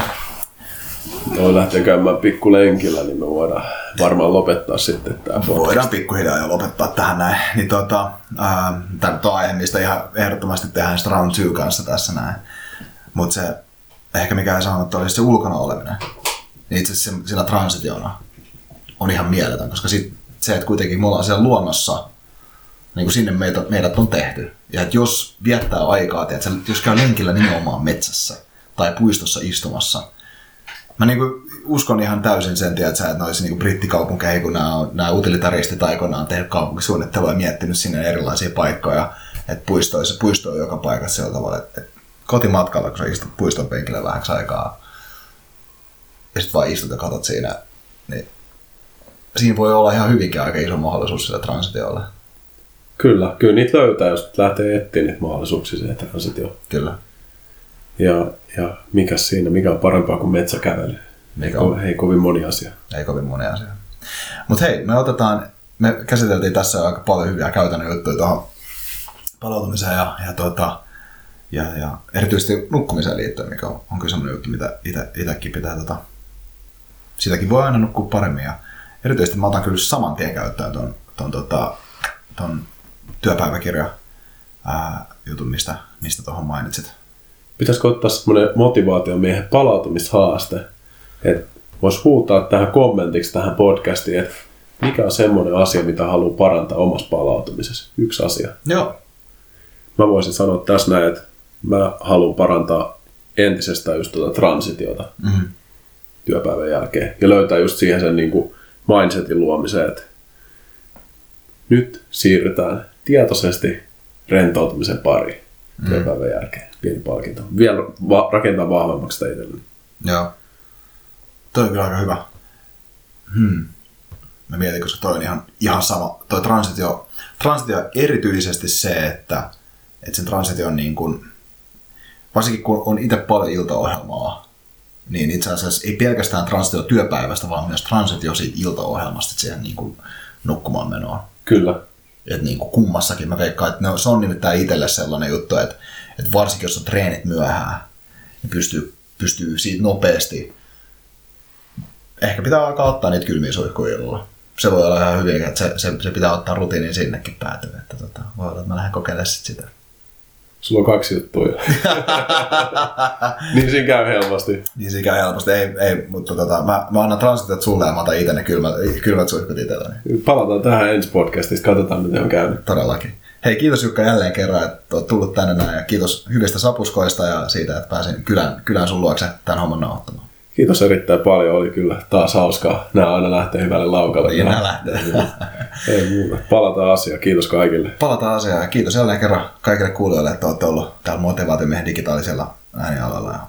Voi lähteä käymään pikkulenkillä, niin me voidaan varmaan lopettaa sitten tämä podcast. Voidaan pikkuhiljaa jo lopettaa tähän näin. Niin tota, ää, tämä nyt on aihe, mistä ihan ehdottomasti tehdään round two kanssa tässä näin. Mutta se, ehkä mikä ei sanonut, oli se ulkona oleminen. Niin itse asiassa se- sillä transitiona on ihan mieletön, koska sit, se, että kuitenkin me ollaan siellä luonnossa, niin kuin sinne meitä, meidät on tehty. Ja että jos viettää aikaa, tiedätkö, jos käy lenkillä nimenomaan metsässä tai puistossa istumassa, Mä niinku uskon ihan täysin sen, tiedät sä, että noissa niinku brittikaupunkeihin, kun nämä, nämä utilitaristit aikoinaan on tehnyt kaupunkisuunnittelua ja miettinyt sinne erilaisia paikkoja, että puistoissa, puisto on joka paikassa sillä tavalla, että, että kotimatkalla, kun sä istut puiston penkillä vähäksi aikaa ja sitten vaan istut ja katot siinä, niin siinä voi olla ihan hyvinkin aika iso mahdollisuus sillä transitiolla. Kyllä, kyllä niitä löytää, jos lähtee etsiä niitä mahdollisuuksia siihen transitioon. Kyllä. Ja, ja mikä siinä, mikä on parempaa kuin metsäkävely? Mikä Ko- on? Ei kovin moni asia. Ei kovin moni asia. Mutta hei, me otetaan, me käsiteltiin tässä aika paljon hyviä käytännön juttuja tuohon palautumiseen ja, ja, tota, ja, ja erityisesti nukkumiseen liittyen, mikä on, on kyllä sellainen juttu, mitä itsekin pitää, tota, sitäkin voi aina nukkua paremmin ja erityisesti mä otan kyllä saman tien käyttöön ton, ton, tota, ton työpäiväkirja ää, jutun, mistä, mistä tuohon mainitsit. Pitäisikö ottaa semmoinen motivaatiomiehen palautumishaaste, että voisi huutaa tähän kommentiksi tähän podcastiin, että mikä on semmoinen asia, mitä haluaa parantaa omassa palautumisessa. Yksi asia. Joo. Mä voisin sanoa tässä näin, että mä haluan parantaa entisestään just tuota transitiota Mm. työpäivän jälkeen. Ja löytää just siihen sen niin kuin mindsetin luomiseen, että nyt siirrytään tietoisesti rentoutumisen pariin työpäivän jälkeen. Pieni palkinto. Vielä va- rakentaa vahvemmaksi sitä itselleni. Joo. Toi on kyllä aika hyvä. Hmm. Mä mietin, koska toi on ihan, ihan sama. Toi transitio, transitio erityisesti se, että, että sen transitio on niin kuin, varsinkin kun on itse paljon iltaohjelmaa, niin itse asiassa ei pelkästään transitio työpäivästä, vaan myös transitio siitä iltaohjelmasta siihen niin kuin nukkumaan menoon. Kyllä. Että niin kuin kummassakin mä veikkaan, että ne on- se on nimittäin itselle sellainen juttu, että, että varsinkin jos on treenit myöhään, niin pystyy, pystyy siitä nopeasti, ehkä pitää alkaa ottaa niitä kylmiä suihkuja. Se voi olla ihan hyvin, että se, se, se pitää ottaa rutiinin sinnekin päätyä, että tota, voi olla, että mä lähden kokeilemaan sit sitä. Sulla on kaksi juttua. niin siinä käy helposti. Niin se käy helposti, ei, ei mutta tota, mä, mä annan transitiot sulle ja mä otan itse ne kylmät, kylmät suihkut itselläni. Palataan tähän ensi podcastista, katsotaan miten on käynyt. Todellakin. Hei, kiitos Jukka jälleen kerran, että olet tullut tänne näin ja kiitos hyvistä sapuskoista ja siitä, että pääsin kylän, kylän sun luokse tämän homman nauhoittamaan. Kiitos erittäin paljon, oli kyllä taas hauskaa. Nämä aina lähtee hyvälle laukalle. Niin nämä lähtee. Ei muuta. Palataan asiaan. Kiitos kaikille. Palataan asiaan ja kiitos jälleen kerran kaikille kuulijoille, että olette ollut täällä motivaatiomiehen digitaalisella äänialalla ja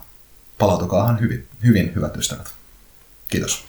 palautukaahan hyvin, hyvin hyvät ystävät. Kiitos.